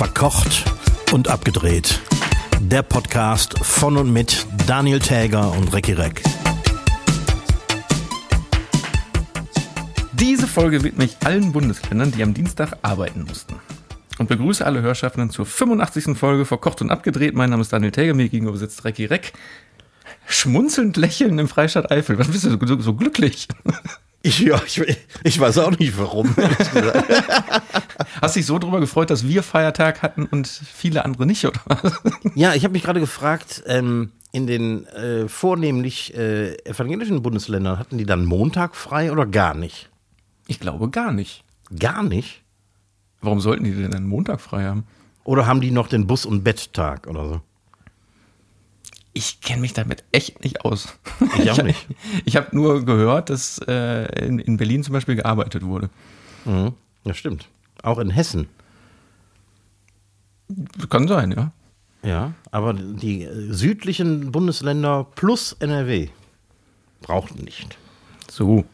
Verkocht und abgedreht. Der Podcast von und mit Daniel Täger und Recki Reck. Diese Folge widme ich allen Bundesländern, die am Dienstag arbeiten mussten. Und begrüße alle Hörschaffenden zur 85. Folge Verkocht und abgedreht. Mein Name ist Daniel Täger, mir gegenüber sitzt Recki Reck. Schmunzelnd lächeln im Freistaat Eifel. Was bist du so, so glücklich? Ich, ja, ich, ich, weiß auch nicht warum. Hast dich so darüber gefreut, dass wir Feiertag hatten und viele andere nicht, oder? Ja, ich habe mich gerade gefragt, ähm, in den äh, vornehmlich äh, evangelischen Bundesländern hatten die dann Montag frei oder gar nicht? Ich glaube gar nicht. Gar nicht? Warum sollten die denn einen Montag frei haben? Oder haben die noch den Bus- und Betttag oder so? Ich kenne mich damit echt nicht aus. Ich auch nicht. Ich habe nur gehört, dass äh, in, in, Berlin zum Beispiel gearbeitet wurde. Mhm. Ja, stimmt. Auch in Hessen. Kann sein, ja. Ja, aber die südlichen Bundesländer plus NRW brauchten nicht. So.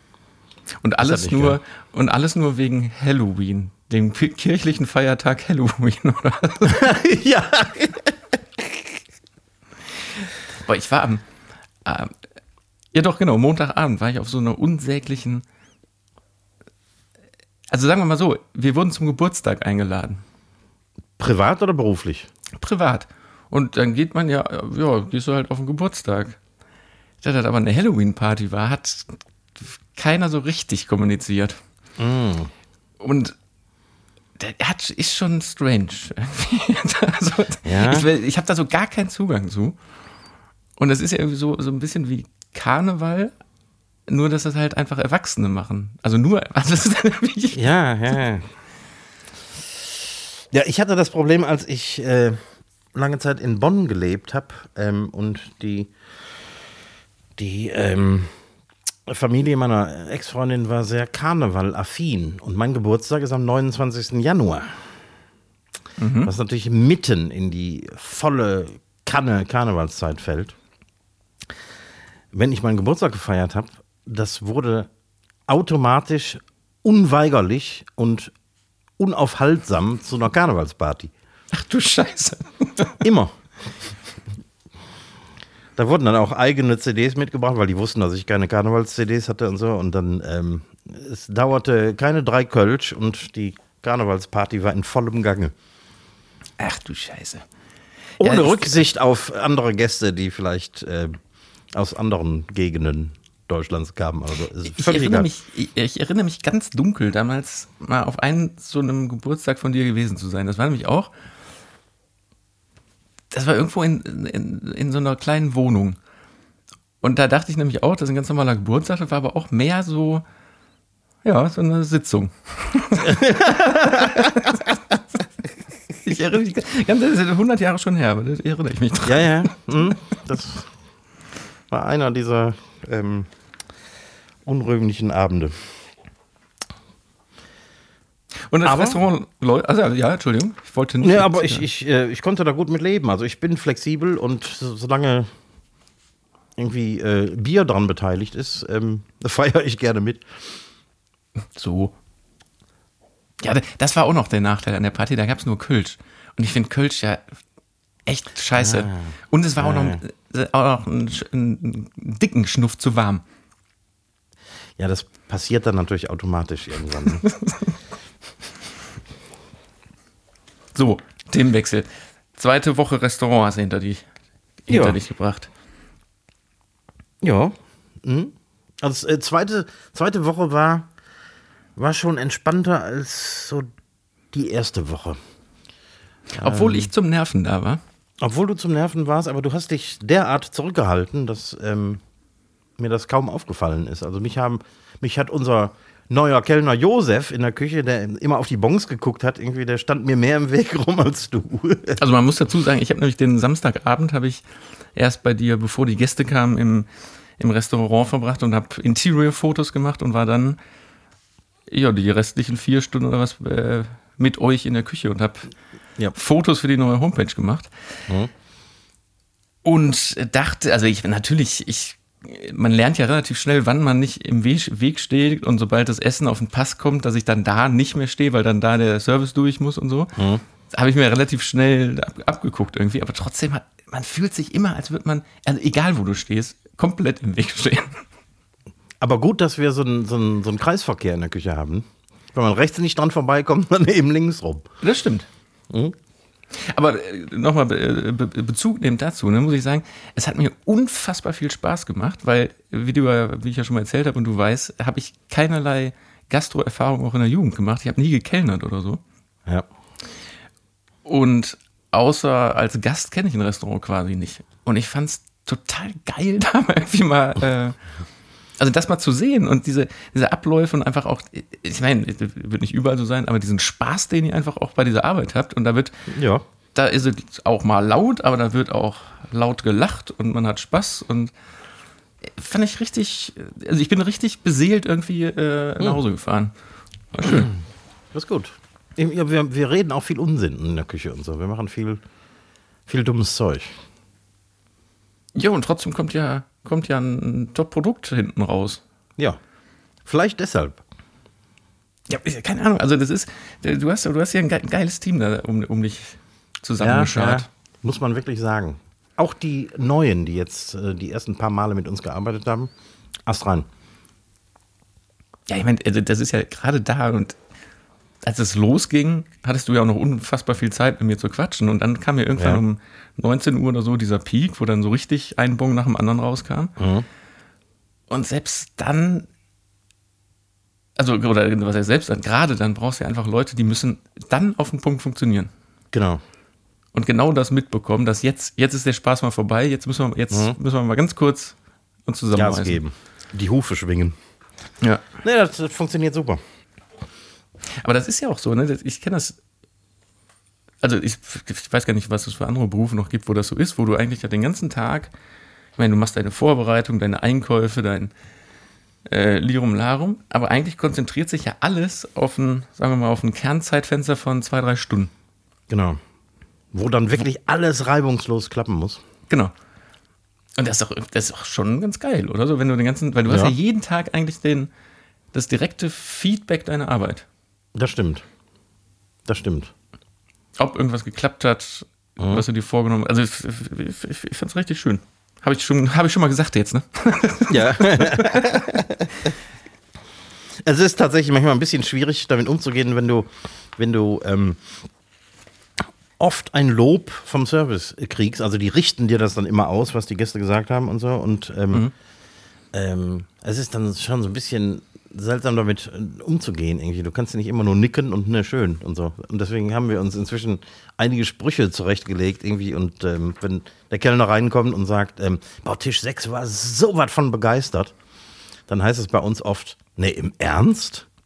Und alles nur gehört. und alles nur wegen Halloween, dem kirchlichen Feiertag Halloween, oder? ja. Aber ich war am, äh, ja doch genau, Montagabend war ich auf so einer unsäglichen, also sagen wir mal so, wir wurden zum Geburtstag eingeladen. Privat oder beruflich? Privat. Und dann geht man ja, ja, gehst du halt auf den Geburtstag. Da das aber eine Halloween-Party war, hat keiner so richtig kommuniziert. Mm. Und hat, ist schon strange. also, ja? Ich, ich habe da so gar keinen Zugang zu. Und das ist ja irgendwie so, so ein bisschen wie Karneval, nur dass das halt einfach Erwachsene machen. Also nur, also das ist ja, ja. Ja, ich hatte das Problem, als ich äh, lange Zeit in Bonn gelebt habe ähm, und die, die ähm, Familie meiner Ex-Freundin war sehr karnevalaffin und mein Geburtstag ist am 29. Januar. Mhm. Was natürlich mitten in die volle Kanne Karnevalszeit fällt wenn ich meinen Geburtstag gefeiert habe, das wurde automatisch unweigerlich und unaufhaltsam zu einer Karnevalsparty. Ach du Scheiße. Immer. Da wurden dann auch eigene CDs mitgebracht, weil die wussten, dass ich keine Karnevals-CDs hatte und so. Und dann, ähm, es dauerte keine drei Kölsch und die Karnevalsparty war in vollem Gange. Ach du Scheiße. Ohne ja, Rücksicht auf andere Gäste, die vielleicht äh, aus anderen Gegenden Deutschlands kamen. Also ich, erinnere mich, ich, ich, erinnere mich ganz dunkel, damals mal auf einen so einem Geburtstag von dir gewesen zu sein. Das war nämlich auch, das war irgendwo in, in, in so einer kleinen Wohnung. Und da dachte ich nämlich auch, das ist ein ganz normaler Geburtstag, das war aber auch mehr so, ja, so eine Sitzung. ich erinnere mich, ganz, das ist 100 Jahre schon her, aber das erinnere ich mich dran. Ja, ja, hm, das war einer dieser ähm, unrühmlichen Abende. Und das aber, Restaurant, also ja, Entschuldigung, ich wollte nicht. Nee, aber ich, ich, äh, ich konnte da gut mit leben. Also ich bin flexibel und solange irgendwie äh, Bier dran beteiligt ist, ähm, feiere ich gerne mit. So. Ja, das war auch noch der Nachteil an der Party, da gab es nur Kölsch. Und ich finde Kölsch ja echt scheiße. Ah, und es war ah, auch noch auch noch einen, einen dicken Schnuff zu warm. Ja, das passiert dann natürlich automatisch irgendwann. Ne? so, Themenwechsel. Zweite Woche Restaurant hast du hinter, die, hinter ja. dich gebracht. Ja. Mhm. Also äh, zweite, zweite Woche war, war schon entspannter als so die erste Woche. Obwohl ähm, ich zum Nerven da war. Obwohl du zum Nerven warst, aber du hast dich derart zurückgehalten, dass ähm, mir das kaum aufgefallen ist. Also mich haben, mich hat unser neuer Kellner Josef in der Küche, der immer auf die Bons geguckt hat, irgendwie, der stand mir mehr im Weg rum als du. Also man muss dazu sagen, ich habe nämlich den Samstagabend habe ich erst bei dir, bevor die Gäste kamen, im, im Restaurant verbracht und habe Interior-Fotos gemacht und war dann ja die restlichen vier Stunden oder was äh, mit euch in der Küche und habe ja. Fotos für die neue Homepage gemacht. Mhm. Und dachte, also ich natürlich, ich, man lernt ja relativ schnell, wann man nicht im Weg steht und sobald das Essen auf den Pass kommt, dass ich dann da nicht mehr stehe, weil dann da der Service durch muss und so. Mhm. habe ich mir relativ schnell ab, abgeguckt irgendwie, aber trotzdem hat, man fühlt sich immer, als würde man, also egal wo du stehst, komplett im Weg stehen. Aber gut, dass wir so einen, so, einen, so einen Kreisverkehr in der Küche haben. Wenn man rechts nicht dran vorbeikommt, dann eben links rum. Das stimmt. Mhm. Aber äh, nochmal Be Bezug nehmend dazu, ne, muss ich sagen, es hat mir unfassbar viel Spaß gemacht, weil, wie, du, wie ich ja schon mal erzählt habe und du weißt, habe ich keinerlei Gastro-Erfahrung auch in der Jugend gemacht. Ich habe nie gekellnert oder so. Ja. Und außer als Gast kenne ich ein Restaurant quasi nicht. Und ich fand es total geil, da mal irgendwie mal, äh, also das mal zu sehen und diese, diese Abläufe und einfach auch, ich meine, wird nicht überall so sein, aber diesen Spaß, den ihr einfach auch bei dieser Arbeit habt. Und da wird, Ja. da ist es auch mal laut, aber da wird auch laut gelacht und man hat Spaß und fand ich richtig, also ich bin richtig beseelt irgendwie äh, nach Hause gefahren. War schön. Das ist gut. Ja, wir, wir reden auch viel Unsinn in der Küche und so. Wir machen viel, viel dummes Zeug. Ja, und trotzdem kommt ja, kommt ja ein Top-Produkt hinten raus. Ja. Vielleicht deshalb. Ja, ja keine Ahnung. Also das ist, du hast, du hast ja ein ge- geiles Team da um, um dich zusammengeschart. Muss man wirklich sagen. Auch die Neuen, die jetzt äh, die ersten paar Male mit uns gearbeitet haben, astrein. Ja, ich meine, also das ist ja gerade da und als es losging, hattest du ja auch noch unfassbar viel Zeit mit mir zu quatschen und dann kam ja irgendwann Ja. um 19 Uhr oder so dieser Peak, wo dann so richtig ein Bon nach dem anderen rauskam. Und selbst dann, also, oder was heißt selbst dann, gerade dann brauchst du ja einfach Leute, die müssen dann auf den Punkt funktionieren. Genau. Und genau das mitbekommen, dass jetzt, jetzt ist der Spaß mal vorbei, jetzt müssen wir, jetzt müssen wir mal ganz kurz uns Gas zusammenreißen. geben. Die Hufe schwingen. Ja. Nee, das, das funktioniert super. Aber das ist ja auch so, ne? Ich kenne das. Also ich, ich weiß gar nicht, was es für andere Berufe noch gibt, wo das so ist, wo du eigentlich ja den ganzen Tag, ich meine, du machst deine Vorbereitung, deine Einkäufe, dein äh, Lirum Larum, aber eigentlich konzentriert sich ja alles auf ein, sagen wir mal, auf ein Kernzeitfenster von zwei, drei Stunden. Genau. Wo dann wirklich alles reibungslos klappen muss. Genau. Und das ist, auch, das ist auch schon ganz geil, oder so, wenn du den ganzen, weil du hast Ja. ja jeden Tag eigentlich den, das direkte Feedback deiner Arbeit. Das stimmt. Das stimmt. ob irgendwas geklappt hat, was du dir vorgenommen hast. Also ich, ich, ich, ich fand es richtig schön. Habe ich, schon- hab ich schon mal gesagt jetzt, ne? Ja. es ist tatsächlich manchmal ein bisschen schwierig, damit umzugehen, wenn du, wenn du ähm, oft ein Lob vom Service kriegst. Also die richten dir das dann immer aus, was die Gäste gesagt haben und so. Und ähm, ähm, es ist dann schon so ein bisschen seltsam damit äh, umzugehen irgendwie. Du kannst nicht immer nur nicken und ne schön und so. Und deswegen haben wir uns inzwischen einige Sprüche zurechtgelegt irgendwie. Und ähm, wenn der Kellner reinkommt und sagt, ähm, boah, Tisch 6 war so was von begeistert, dann heißt es bei uns oft, ne, im Ernst?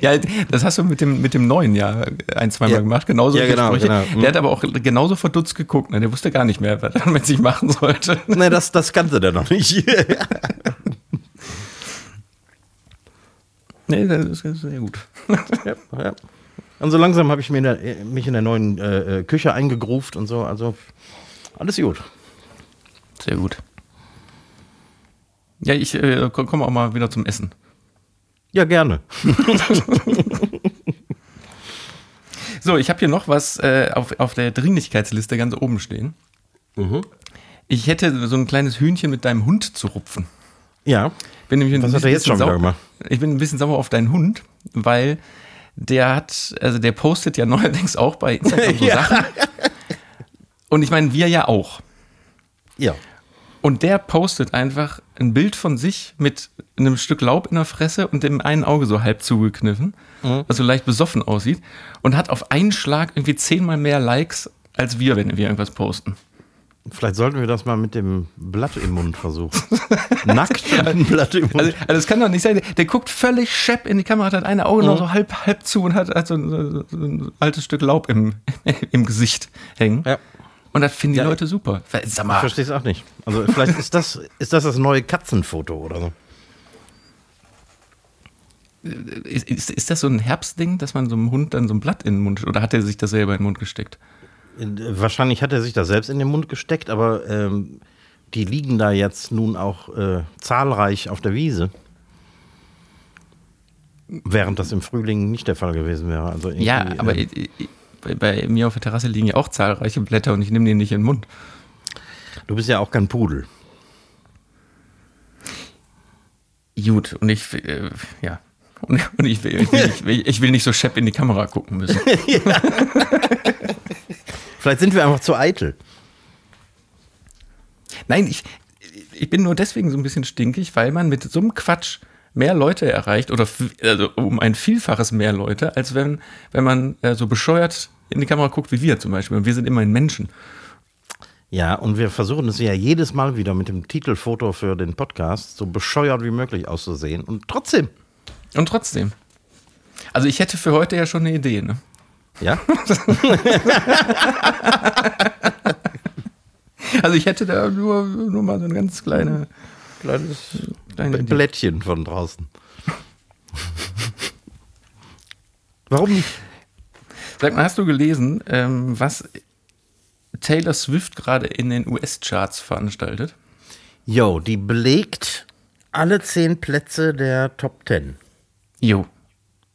Ja, das hast du mit dem, mit dem neuen Jahr ein, zweimal Ja. gemacht. Genauso Ja, genau, Sprüche. genau. Mhm. Der hat aber auch genauso verdutzt geguckt. Ne? Der wusste gar nicht mehr, was er mit sich machen sollte. Ne, das, das kannte der noch nicht. Nee, das ist sehr gut. ja, ja. Und so langsam habe ich mir in der, mich in der neuen äh, äh, Küche eingegruft und so. Also alles gut. Sehr gut. Ja, ich äh, komme auch mal wieder zum Essen. Ja, gerne. So, ich habe hier noch was äh, auf, auf der Dringlichkeitsliste ganz oben stehen. Mhm. Ich hätte so ein kleines Hühnchen mit deinem Hund zu rupfen. Ja. Bin nämlich ein Was hat bisschen er jetzt schon sauer- gemacht? Ich bin ein bisschen sauer auf deinen Hund, weil der hat, also der postet ja neuerdings auch bei Instagram so Ja. Sachen. Und ich meine, wir ja auch. Ja. Und der postet einfach ein Bild von sich mit einem Stück Laub in der Fresse und dem einen Auge so halb zugekniffen, Mhm. was so leicht besoffen aussieht und hat auf einen Schlag irgendwie zehnmal mehr Likes als wir, wenn wir irgendwas posten. Vielleicht sollten wir das mal mit dem Blatt im Mund versuchen. Nackt mit einem Blatt im Mund. Also, also das kann doch nicht sein. Der, guckt völlig schepp in die Kamera, hat ein Auge Mhm. noch so halb, halb zu und hat, hat so, ein, so, ein altes Stück Laub im, im Gesicht hängen. Ja. Und das finden die Ja. Leute super. Sag Ich mal, verstehe es auch nicht. Also vielleicht ist das, ist das das neue Katzenfoto oder so. ist, ist, ist das so ein Herbstding, dass man so einem Hund dann so ein Blatt in den Mund, oder hat er sich das selber in den Mund gesteckt? Äh, Wahrscheinlich hat er sich das selbst in den Mund gesteckt, aber ähm, die liegen da jetzt nun auch äh, zahlreich auf der Wiese. Während das im Frühling nicht der Fall gewesen wäre. Also Ja, aber i- bei, bei mir auf der Terrasse liegen ja auch zahlreiche Blätter und ich nehme die nicht in den Mund. du bist ja auch kein Pudel. Gut, und ich, äh, ja. Und, und ich, will, ich, will nicht, ich will nicht so schepp in die Kamera gucken müssen. Vielleicht sind wir einfach zu eitel. Nein, ich, ich bin nur deswegen so ein bisschen stinkig, weil man mit so einem Quatsch mehr Leute erreicht oder also um ein Vielfaches mehr Leute, als wenn, wenn man äh, so bescheuert in die Kamera guckt wie wir zum Beispiel. Und wir sind immerhin Menschen. Ja, und wir versuchen es ja jedes Mal wieder mit dem Titelfoto für den Podcast so bescheuert wie möglich auszusehen. Und trotzdem, Und trotzdem. Also ich hätte für heute ja schon eine Idee, ne? Ja, Also ich hätte da nur, nur mal so eine ganz kleine, kleines kleine. Blättchen von draußen. Warum nicht? Sag mal, hast du gelesen, ähm, was Taylor Swift gerade in den US-Charts veranstaltet? Yo, die belegt alle zehn Plätze der Top Ten. Jo.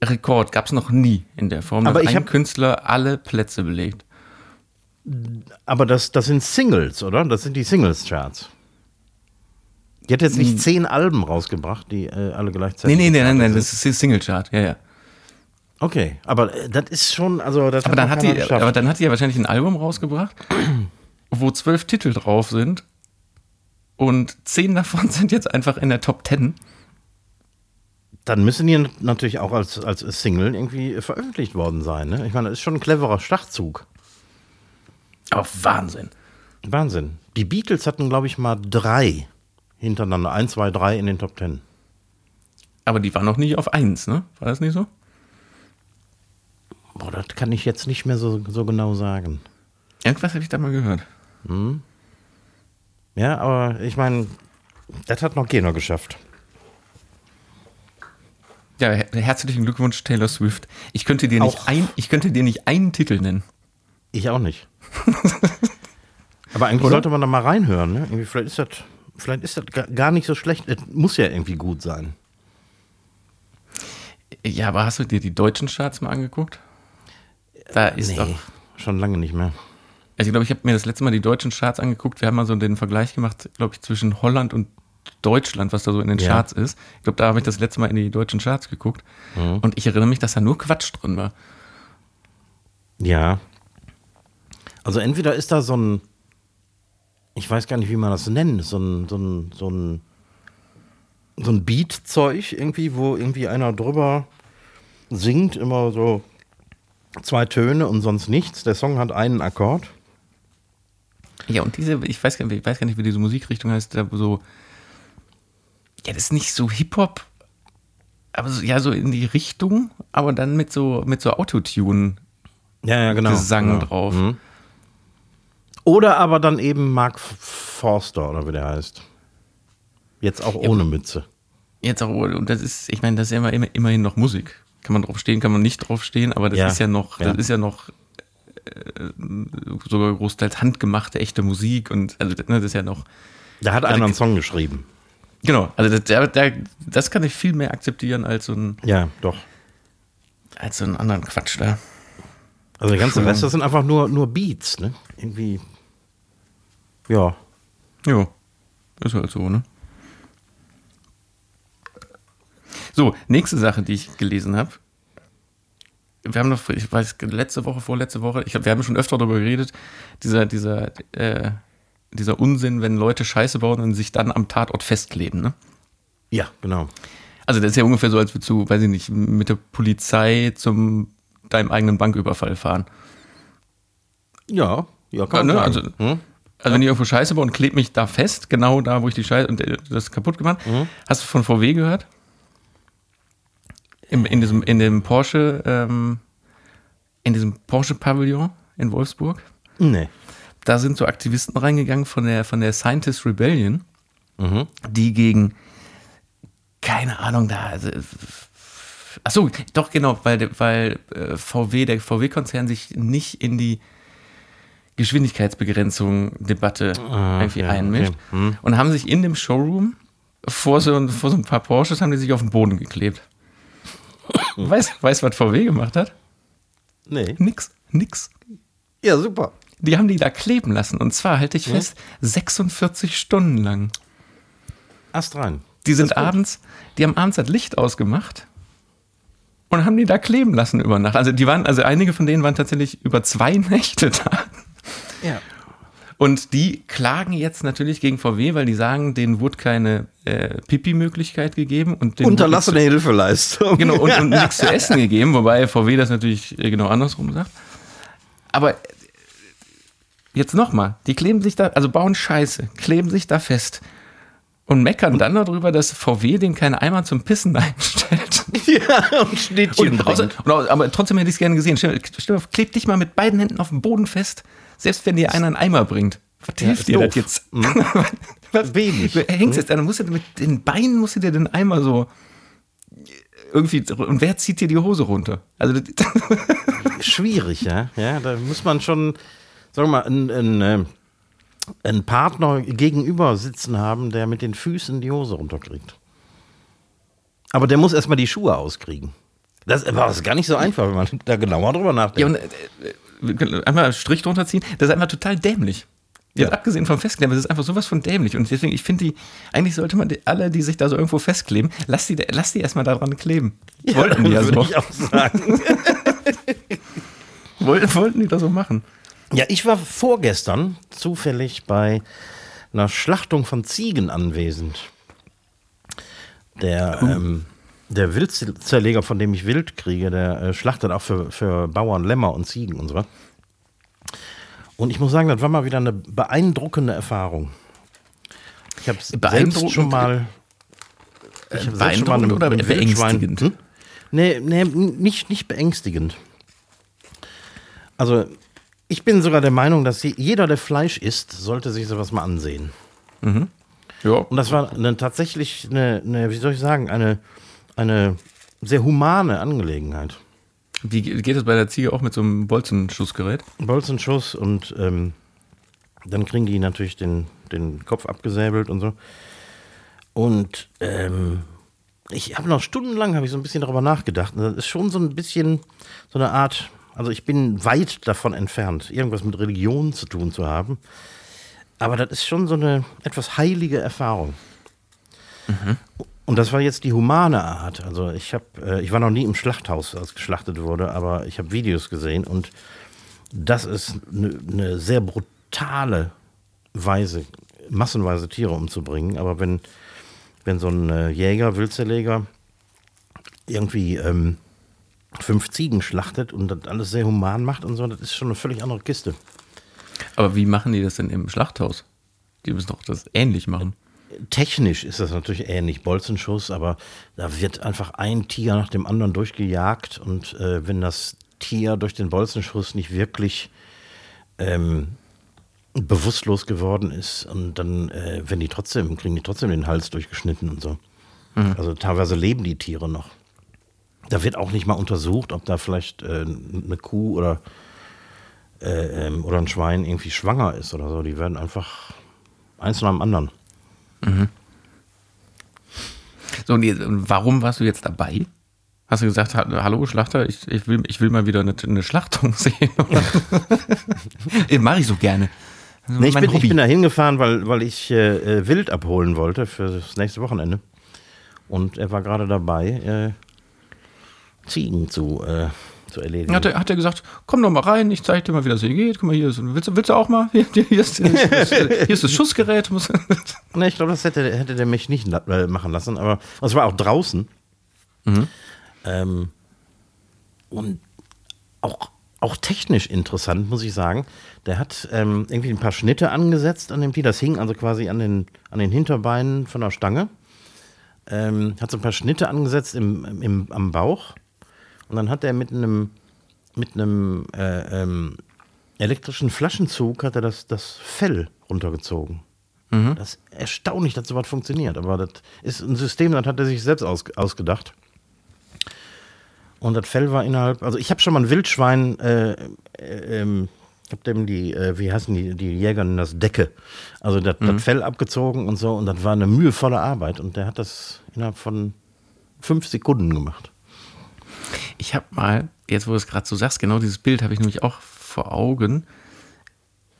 Rekord gab es noch nie in der Form, dass Aber ich ein Künstler alle Plätze belegt. Aber das, das sind Singles, oder? Das sind die Singles-Charts. Die hat jetzt nicht zehn Alben rausgebracht, die äh, alle gleichzeitig. Nee, nee, nee, nein, nein, das ist Single-Chart, ja, ja. Okay, aber äh, das ist schon, also das Aber hat dann, hat die, geschafft. aber dann hat die ja wahrscheinlich ein Album rausgebracht, wo zwölf Titel drauf sind und zehn davon sind jetzt einfach in der Top Ten. Dann müssen die natürlich auch als, als Single irgendwie veröffentlicht worden sein. Ne? Ich meine, das ist schon ein cleverer Schachzug. Aber Wahnsinn. Wahnsinn. Die Beatles hatten, glaube ich, mal drei hintereinander. Eins, zwei, drei in den Top Ten. Aber die war noch nie auf eins, ne? War das nicht so? Boah, das kann ich jetzt nicht mehr so, so genau sagen. Irgendwas habe ich da mal gehört. Ja, aber ich meine, das hat noch keiner geschafft. Ja, her herzlichen Glückwunsch, Taylor Swift. Ich könnte dir nicht, ein, ich könnte dir nicht einen Titel nennen. Ich auch nicht. aber eigentlich Oder? sollte man da mal reinhören. Ne? Irgendwie, vielleicht ist das vielleicht ist das ga- gar nicht so schlecht. Es muss ja irgendwie gut sein. Ja, aber hast du dir die deutschen Charts mal angeguckt? Da ist doch. schon lange nicht mehr. Also ich glaube, ich habe mir das letzte Mal die deutschen Charts angeguckt. Wir haben mal so den Vergleich gemacht, glaube ich, zwischen Holland und Deutschland, was da so in den Ja. Charts ist. Ich glaube, da habe ich das letzte Mal in die deutschen Charts geguckt. Mhm. Und ich erinnere mich, dass da nur Quatsch drin war. Ja. Also entweder ist da so ein, ich weiß gar nicht, wie man das nennt, so ein, so ein, so ein, so ein Beat-Zeug irgendwie, wo irgendwie einer drüber singt, immer so zwei Töne und sonst nichts. Der Song hat einen Akkord. Ja, und diese, ich weiß, gar nicht- ich weiß gar nicht, wie diese Musikrichtung heißt, da so, ja, das ist nicht so Hip-Hop, aber so, ja, so in die Richtung, aber dann mit so, mit so Autotune. Ja, ja, genau. Gesang genau. drauf. Mhm. Oder aber dann eben Mark Forster oder wie der heißt. Jetzt auch ohne Mütze. Jetzt auch, und das ist, ich meine, das ist ja immer, immer, immerhin noch Musik. Kann man drauf stehen, kann man nicht drauf stehen, aber das Ja, ist ja noch, ja. das ist ja noch äh, sogar großteils handgemachte, echte Musik und also ne, das ist ja noch, Da hat Also einer einen ge- Song geschrieben. Genau, also das, der, das kann ich viel mehr akzeptieren als so ein, Ja, doch. als so einen anderen Quatsch da. Also der ganze. Rest, das sind einfach nur, nur Beats, ne? Irgendwie. Ja. Jo, ist halt so, ne? So, nächste Sache, die ich gelesen habe. Wir haben noch, ich weiß, letzte Woche, vorletzte Woche, ich, wir haben schon öfter darüber geredet, dieser, dieser, äh, dieser Unsinn, wenn Leute Scheiße bauen und sich dann am Tatort festkleben, ne? Ja, genau. Also das ist ja ungefähr so, als würdest du, weiß ich nicht, mit der Polizei zum deinem eigenen Banküberfall fahren. Ja, ja, Ja, kann ne? man Also. Hm? also wenn ich irgendwo Scheiße baue und klebe mich da fest, genau da, wo ich die Scheiße und äh, das kaputt gemacht. Hast du von VW gehört? Im, in diesem, in dem Porsche, ähm, in diesem Porsche-Pavillon in Wolfsburg. Nee. Da sind so Aktivisten reingegangen von der, von der Scientist Rebellion, Mhm. die gegen, keine Ahnung, da, also, ach so, doch genau, weil, weil äh, VW, der VW-Konzern sich nicht in die Geschwindigkeitsbegrenzung-Debatte irgendwie ja, einmischt okay. Hm. und haben sich in dem Showroom vor so, vor so ein paar Porsches haben die sich auf den Boden geklebt. Weißt du, was VW gemacht hat? Nee. Nix, nix. Ja, super. Die haben die da kleben lassen. Und zwar, halte ich fest, 46 Stunden lang. Ast rein. Die sind abends, die haben abends das Licht ausgemacht und haben die da kleben lassen über Nacht. Also die waren, also einige von denen waren tatsächlich über zwei Nächte da. Ja. Und die klagen jetzt natürlich gegen VW, weil die sagen, denen wurde keine äh, Pipi-Möglichkeit gegeben und Unterlassene Hilfeleistung. Genau, und, und nichts zu essen gegeben, wobei VW das natürlich äh, genau andersrum sagt. Aber jetzt nochmal, die kleben sich da, also bauen Scheiße, kleben sich da fest und meckern dann darüber, dass VW den keinen Eimer zum Pissen einstellt. Ja, und Schnittchen Und außer, und, au- aber trotzdem hätte ich es gerne gesehen. Vor, kleb dich mal mit beiden Händen auf den Boden fest, selbst wenn dir einer einen Eimer bringt. Was Ja, hilft dir das jetzt? Was, Wenig. Du hängst jetzt an, du musst dir mit den Beinen musst du dir den Eimer so irgendwie und wer zieht dir die Hose runter? Also Schwierig, ja. Ja, da muss man schon, sagen wir mal, einen, einen, äh, einen Partner gegenüber sitzen haben, der mit den Füßen die Hose runterkriegt. Aber der muss erstmal die Schuhe auskriegen. Das das ist gar nicht so einfach, wenn man da genauer drüber ja, nachdenkt. und, äh, einmal einen Strich drunter ziehen, das ist einfach total dämlich. Jetzt Ja. abgesehen vom Festkleben, das ist einfach sowas von dämlich. Und deswegen, ich finde die, eigentlich sollte man die, alle, die sich da so irgendwo festkleben, lass die, lass die erstmal daran kleben. wollten die ja würde so. ich auch sagen. Wollten, wollten die das so machen. Ja, ich war vorgestern zufällig bei einer Schlachtung von Ziegen anwesend. Der, ähm, der Wildzerleger, von dem ich Wild kriege, der äh, schlachtet auch für, für Bauern Lämmer und Ziegen und so. Und ich muss sagen, das war mal wieder eine beeindruckende Erfahrung. Ich habe selbst Beeindruckend? schon mal. Ich hab selbst schon mal beeindruckend oder beängstigend? Hm? Nee, nee, nicht, nicht beängstigend. Also, ich bin sogar der Meinung, dass je- jeder, der Fleisch isst, sollte sich sowas mal ansehen. Ja. Und das war eine, tatsächlich eine, eine, wie soll ich sagen, eine, eine sehr humane Angelegenheit. Wie ge- geht es bei der Ziege auch mit so einem Bolzenschussgerät? Bolzenschuss und ähm, dann kriegen die natürlich den, den Kopf abgesäbelt und so. Und ähm, ich habe noch stundenlang habe ich so ein bisschen darüber nachgedacht. Das ist schon so ein bisschen so eine Art, also ich bin weit davon entfernt, irgendwas mit Religion zu tun zu haben. Aber das ist schon so eine etwas heilige Erfahrung. Und das war jetzt die humane Art. Also ich habe, äh, ich war noch nie im Schlachthaus, als geschlachtet wurde, aber ich habe Videos gesehen und das ist eine ne sehr brutale Weise, massenweise Tiere umzubringen. Aber wenn, wenn so ein äh, Jäger, Wildzerleger irgendwie ähm, fünf Ziegen schlachtet und das alles sehr human macht und so, das ist schon eine völlig andere Kiste. Aber wie machen die das denn im Schlachthaus? Die müssen doch das ähnlich machen. Technisch ist das natürlich ähnlich, Bolzenschuss, aber da wird einfach ein Tier nach dem anderen durchgejagt und äh, wenn das Tier durch den Bolzenschuss nicht wirklich ähm, bewusstlos geworden ist und dann, äh, wenn die trotzdem, kriegen die trotzdem den Hals durchgeschnitten und so. Also teilweise leben die Tiere noch. Da wird auch nicht mal untersucht, ob da vielleicht äh, eine Kuh oder, äh, ähm, oder ein Schwein irgendwie schwanger ist oder so. Die werden einfach eins nach dem anderen. So, und jetzt, und warum warst du jetzt dabei? Hast du gesagt, ha- hallo Schlachter, ich, ich, will, ich will mal wieder eine, eine Schlachtung sehen? Mache ich so gerne. Nee, ich, bin, ich bin da hingefahren, weil, weil ich äh, äh, Wild abholen wollte für das nächste Wochenende. Und er war gerade dabei, äh, Ziegen zu, äh, zu erledigen. Hat er, hat er gesagt, komm doch mal rein, ich zeig dir mal, wie das hier geht. Guck mal, hier ist, willst, du- willst du auch mal? Hier, hier, ist, hier, ist, hier ist das Schussgerät. Nee, ich glaube, das hätte, hätte der mich nicht äh, machen lassen, aber es war auch draußen. Ähm, und auch, auch technisch interessant, muss ich sagen. Der hat ähm, irgendwie ein paar Schnitte angesetzt an dem Tier. Das hing also quasi an den, an den Hinterbeinen von der Stange. Ähm, hat so ein paar Schnitte angesetzt im, im, am Bauch. Und dann hat er mit einem, mit einem äh, ähm, elektrischen Flaschenzug hat er das, das Fell runtergezogen. Das ist erstaunlich, dass sowas funktioniert. Aber das ist ein System, das hat er sich selbst aus, ausgedacht. Und das Fell war innerhalb, also ich habe schon mal ein Wildschwein, äh, äh, ähm, ich habe dem die, äh, wie heißen die, die Jäger nennen das Decke. Also das, das Fell abgezogen und so und das war eine mühevolle Arbeit und der hat das innerhalb von fünf Sekunden gemacht. Ich habe mal, jetzt wo du es gerade so sagst, genau dieses Bild habe ich nämlich auch vor Augen.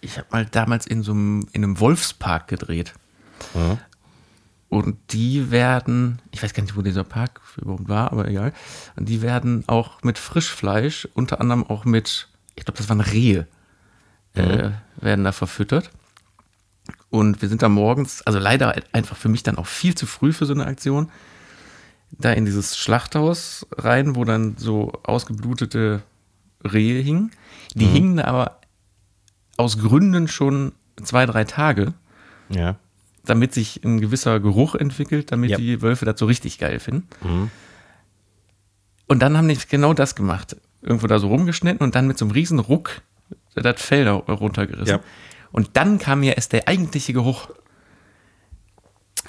Ich habe mal damals in so einem, in einem Wolfspark gedreht. Mhm. Und die werden, ich weiß gar nicht, wo dieser Park überhaupt war, aber egal. Und die werden auch mit Frischfleisch, unter anderem auch mit, ich glaube, das waren Rehe, äh, werden da verfüttert. Und wir sind da morgens, also leider einfach für mich dann auch viel zu früh für so eine Aktion, da in dieses Schlachthaus rein, wo dann so ausgeblutete Rehe hingen. Die hingen da aber aus Gründen schon zwei, drei Tage, Ja. damit sich ein gewisser Geruch entwickelt, damit Ja. die Wölfe das so richtig geil finden. Und dann haben die genau das gemacht. Irgendwo da so rumgeschnitten und dann mit so einem riesen Ruck das Fell da runtergerissen. Ja. Und dann kam mir erst der eigentliche Geruch.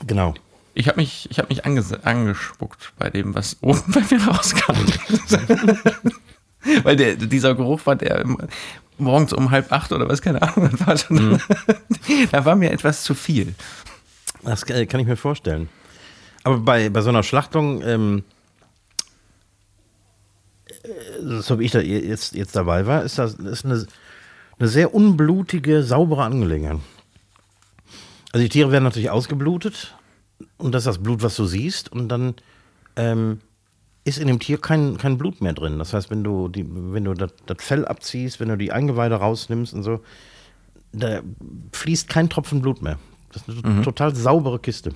Genau. Ich habe mich, ich hab mich anges angespuckt bei dem, was oben bei mir rauskam. Weil der, dieser Geruch war der morgens um halb acht oder was, keine Ahnung, war schon, da war mir etwas zu viel. Das äh, kann ich mir vorstellen. Aber bei, bei so einer Schlachtung, ähm, äh, so wie ich da jetzt, jetzt dabei war, ist das ist eine, eine sehr unblutige, saubere Angelegenheit. Also die Tiere werden natürlich ausgeblutet und das ist das Blut, was du siehst und dann ähm, ist in dem Tier kein, kein Blut mehr drin. Das heißt, wenn du, die, wenn du das, das Fell abziehst, wenn du die Eingeweide rausnimmst und so, da fließt kein Tropfen Blut mehr. Das ist eine total saubere Kiste.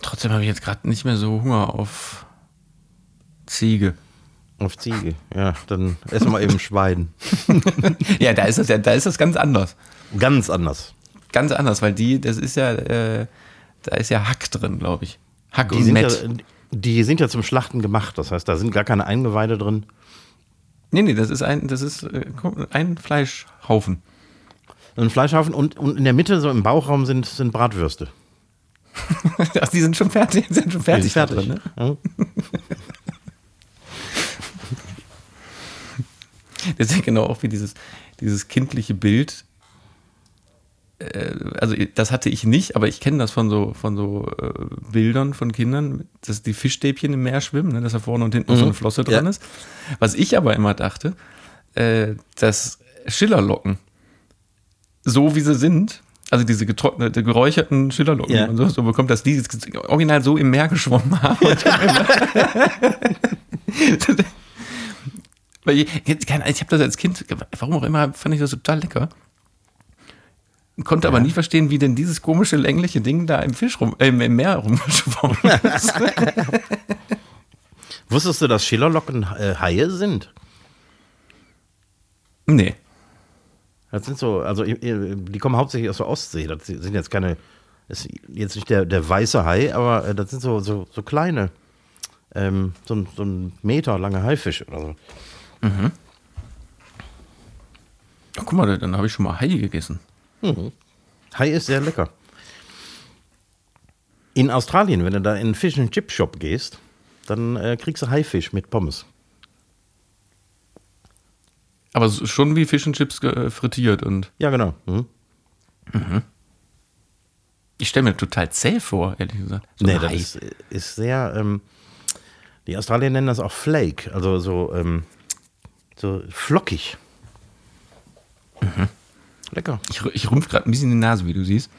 Trotzdem habe ich jetzt gerade nicht mehr so Hunger auf Ziege. Auf Ziege. Ja, dann essen wir eben Schwein. Ja, da ist das ja, da ist das ganz anders. Ganz anders. Ganz anders, weil die, das ist ja, äh, da ist ja Hack drin, glaube ich. Hack Die und sind, ja, Mett. die sind ja zum Schlachten gemacht. Das heißt, da sind gar keine Eingeweide drin. Nee, nee, das ist ein, das ist äh, ein Fleischhaufen. Ein Fleischhaufen und, und in der Mitte, so im Bauchraum, sind, sind Bratwürste. Ach, die sind schon fertig, die sind schon fertig, Die sind da drin, ne? Ja. Das ist ja genau auch wie dieses, dieses kindliche Bild. Äh, Also das hatte ich nicht, aber ich kenne das von so, von so äh, Bildern von Kindern, dass die Fischstäbchen im Meer schwimmen, ne, dass da vorne und hinten noch so eine Flosse dran Ja. ist. Was ich aber immer dachte, äh, dass Schillerlocken, so wie sie sind, also diese getrocknete, geräucherten Schillerlocken Ja. und so, so bekommt, dass die original so im Meer geschwommen haben. Ich, ich habe das als Kind, warum auch immer, fand ich das total lecker. Konnte aber nie verstehen, wie denn dieses komische längliche Ding da im Fisch rum, äh, im Meer rumgeschwommen ist. Wusstest du, dass Schillerlocken äh, Haie sind? nee. Das sind so, also äh, die kommen hauptsächlich aus der Ostsee. Das sind jetzt keine, ist jetzt nicht der, der weiße Hai, aber äh, das sind so, so, so kleine, ähm, so, ein, so ein Meter lange Haifisch oder so. Ach, guck mal, dann habe ich schon mal Hai gegessen. Hai ist sehr lecker. In Australien, wenn du da in einen Fish and Chip Shop gehst, dann äh, kriegst du Haifisch mit Pommes. Aber schon wie Fish and Chips äh, frittiert und Ja, genau. Mhm. ich stelle mir total zäh vor, ehrlich gesagt. So nee, das ist, ist sehr, ähm, die Australier nennen das auch Flake, also so, ähm, so flockig. Lecker. Ich, ich rümpf gerade ein bisschen die Nase, wie du siehst.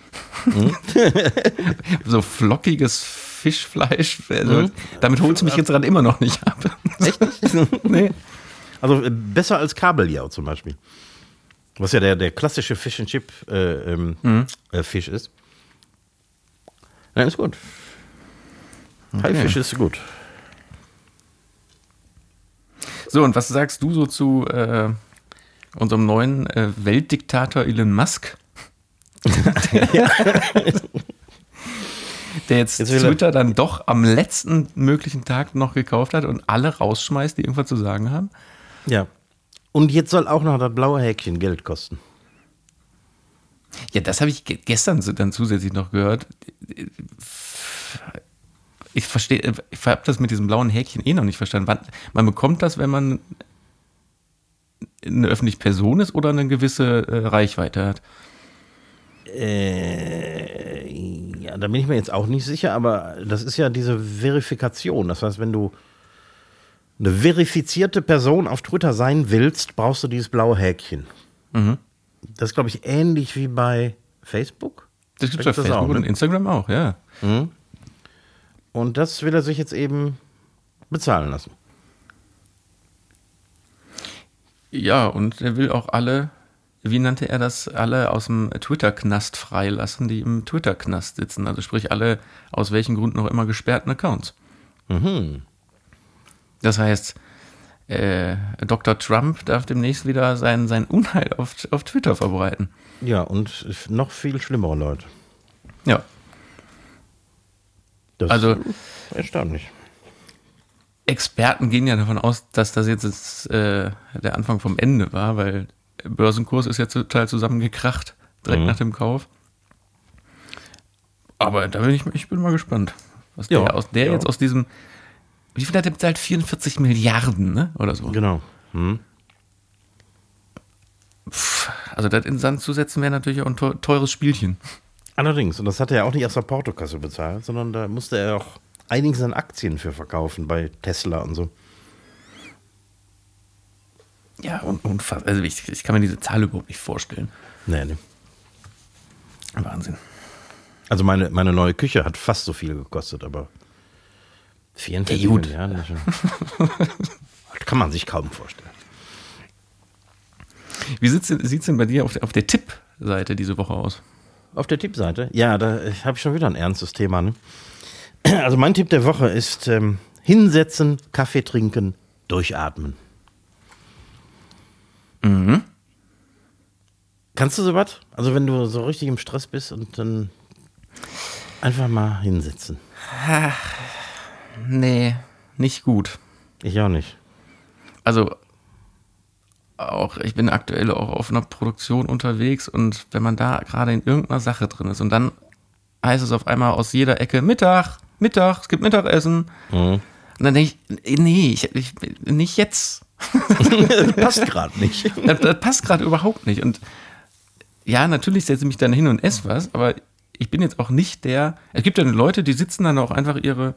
so flockiges Fischfleisch. Also, Mhm. Damit holst du mich jetzt gerade immer noch nicht ab. Echt nicht? nee. Also äh, besser als Kabeljau zum Beispiel. Was ja der, der klassische Fish and Chip äh, ähm, äh, Fisch ist. Ja, ist gut. Haifisch ist gut. So, und was sagst du so zu äh, unserem neuen äh, Weltdiktator Elon Musk? Der jetzt, Jetzt er- Twitter dann doch am letzten möglichen Tag noch gekauft hat und alle rausschmeißt, die irgendwas zu sagen haben. Ja. Und jetzt soll auch noch das blaue Häkchen Geld kosten. Ja, das habe ich ge gestern dann zusätzlich noch gehört. Ich verstehe, ich habe das mit diesem blauen Häkchen eh noch nicht verstanden. Man bekommt das, wenn man eine öffentliche Person ist oder eine gewisse äh, Reichweite hat. Äh, Ja, da bin ich mir jetzt auch nicht sicher, aber das ist ja diese Verifikation. Das heißt, wenn du eine verifizierte Person auf Twitter sein willst, brauchst du dieses blaue Häkchen. Das ist, glaube ich, ähnlich wie bei Facebook. Das gibt es gibt's Facebook auch, und ne? Instagram auch, ja. Und das will er sich jetzt eben bezahlen lassen. Ja, und er will auch alle, wie nannte er das, alle aus dem Twitter-Knast freilassen, die im Twitter-Knast sitzen. Also sprich alle aus welchen Gründen auch immer gesperrten Accounts. Das heißt, äh, Dr. Trump darf demnächst wieder sein, sein Unheil auf, auf Twitter verbreiten. Ja, und noch viel schlimmere Leute. Ja, Das Also- ist erstaunlich. Experten gehen ja davon aus, dass das jetzt das, äh, der Anfang vom Ende war, weil der Börsenkurs ist jetzt total zusammengekracht, direkt Mhm. nach dem Kauf. Aber da bin ich, ich bin mal gespannt, was Ja, der, aus, der ja. jetzt aus diesem, wie viel hat er bezahlt? 44 Milliarden, ne? Oder so. Genau. Hm. Pff, also das in den Sand zu setzen wäre natürlich auch ein teu- teures Spielchen. Allerdings, und das hat er ja auch nicht aus der Portokasse bezahlt, sondern da musste er auch einiges an Aktien für verkaufen bei Tesla und so. Ja, und, unfassbar. Also ich, ich kann mir diese Zahl überhaupt nicht vorstellen. Nee, nee. Wahnsinn. Also meine, meine neue Küche hat fast so viel gekostet, aber 44 Ja, gut. Milliarden. Das kann man sich kaum vorstellen. Wie sieht es denn bei dir auf der, auf der Tipp-Seite diese Woche aus? Auf der Tippseite, ja, da habe ich schon wieder ein ernstes Thema. Ne? Also mein Tipp der Woche ist ähm, hinsetzen, Kaffee trinken, durchatmen. Mhm. Kannst du sowas? Also wenn du so richtig im Stress bist und dann einfach mal hinsetzen. Nee, nicht gut. Ich auch nicht. Also auch, ich bin aktuell auch auf einer Produktion unterwegs und wenn man da gerade in irgendeiner Sache drin ist und dann heißt es auf einmal aus jeder Ecke Mittag, Mittag, es gibt Mittagessen. Und dann denke ich, nee, ich, ich, nicht jetzt. Passt gerade nicht. Das, das passt gerade überhaupt nicht. Und ja, natürlich setze ich mich dann hin und esse was, aber ich bin jetzt auch nicht der. Es gibt ja Leute, die sitzen dann auch einfach ihre,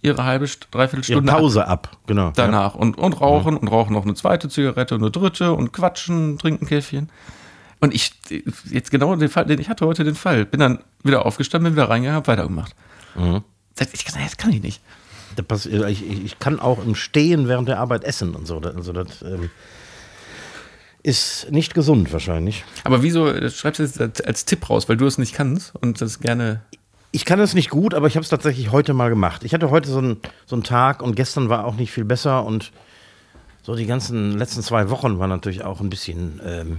ihre halbe, dreiviertel Ihre Stunde Pause ab, genau. danach und, und rauchen und rauchen noch eine zweite Zigarette, eine dritte und quatschen, trinken Käffchen. Und ich, jetzt genau den Fall, den ich hatte heute den Fall, bin dann wieder aufgestanden, bin wieder reingegangen, hab weitergemacht. Sag, Ich kann, das kann ich nicht. Pass- Ich, ich kann auch im Stehen während der Arbeit essen und so. Also das ähm, ist nicht gesund wahrscheinlich. Aber wieso äh, schreibst du das als, als Tipp raus, weil du es nicht kannst und das gerne. Ich kann es nicht gut, aber ich habe es tatsächlich heute mal gemacht. Ich hatte heute so einen, so einen Tag und gestern war auch nicht viel besser und so die ganzen letzten zwei Wochen waren natürlich auch ein bisschen ähm,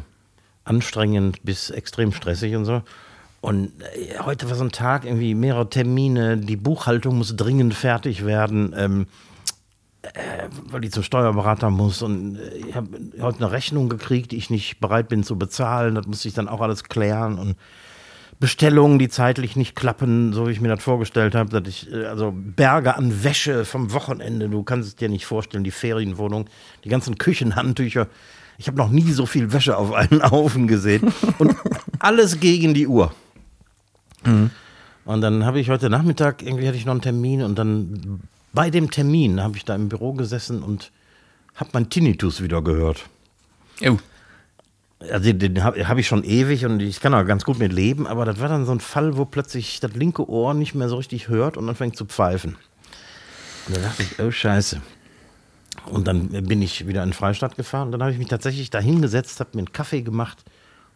anstrengend bis extrem stressig und so. Und äh, heute war so ein Tag, irgendwie mehrere Termine, die Buchhaltung muss dringend fertig werden, ähm, äh, weil die zum Steuerberater muss. Und äh, ich habe heute eine Rechnung gekriegt, die ich nicht bereit bin zu bezahlen. Das musste ich dann auch alles klären. Und Bestellungen, die zeitlich nicht klappen, so wie ich mir das vorgestellt habe, dass äh, also Berge an Wäsche vom Wochenende, du kannst es dir nicht vorstellen, die Ferienwohnung, die ganzen Küchenhandtücher. Ich habe noch nie so viel Wäsche auf einen Haufen gesehen. Und alles gegen die Uhr. Und dann habe ich heute Nachmittag, irgendwie hatte ich noch einen Termin und dann bei dem Termin habe ich da im Büro gesessen und habe mein Tinnitus wieder gehört. Oh. Also den, habe hab ich schon ewig und ich kann auch ganz gut mit leben, aber das war dann so ein Fall, wo plötzlich das linke Ohr nicht mehr so richtig hört und dann fängt zu pfeifen. Und da dachte ich, oh Scheiße. Und dann bin ich wieder in Freistadt gefahren. Dann habe ich mich tatsächlich da hingesetzt, habe mir einen Kaffee gemacht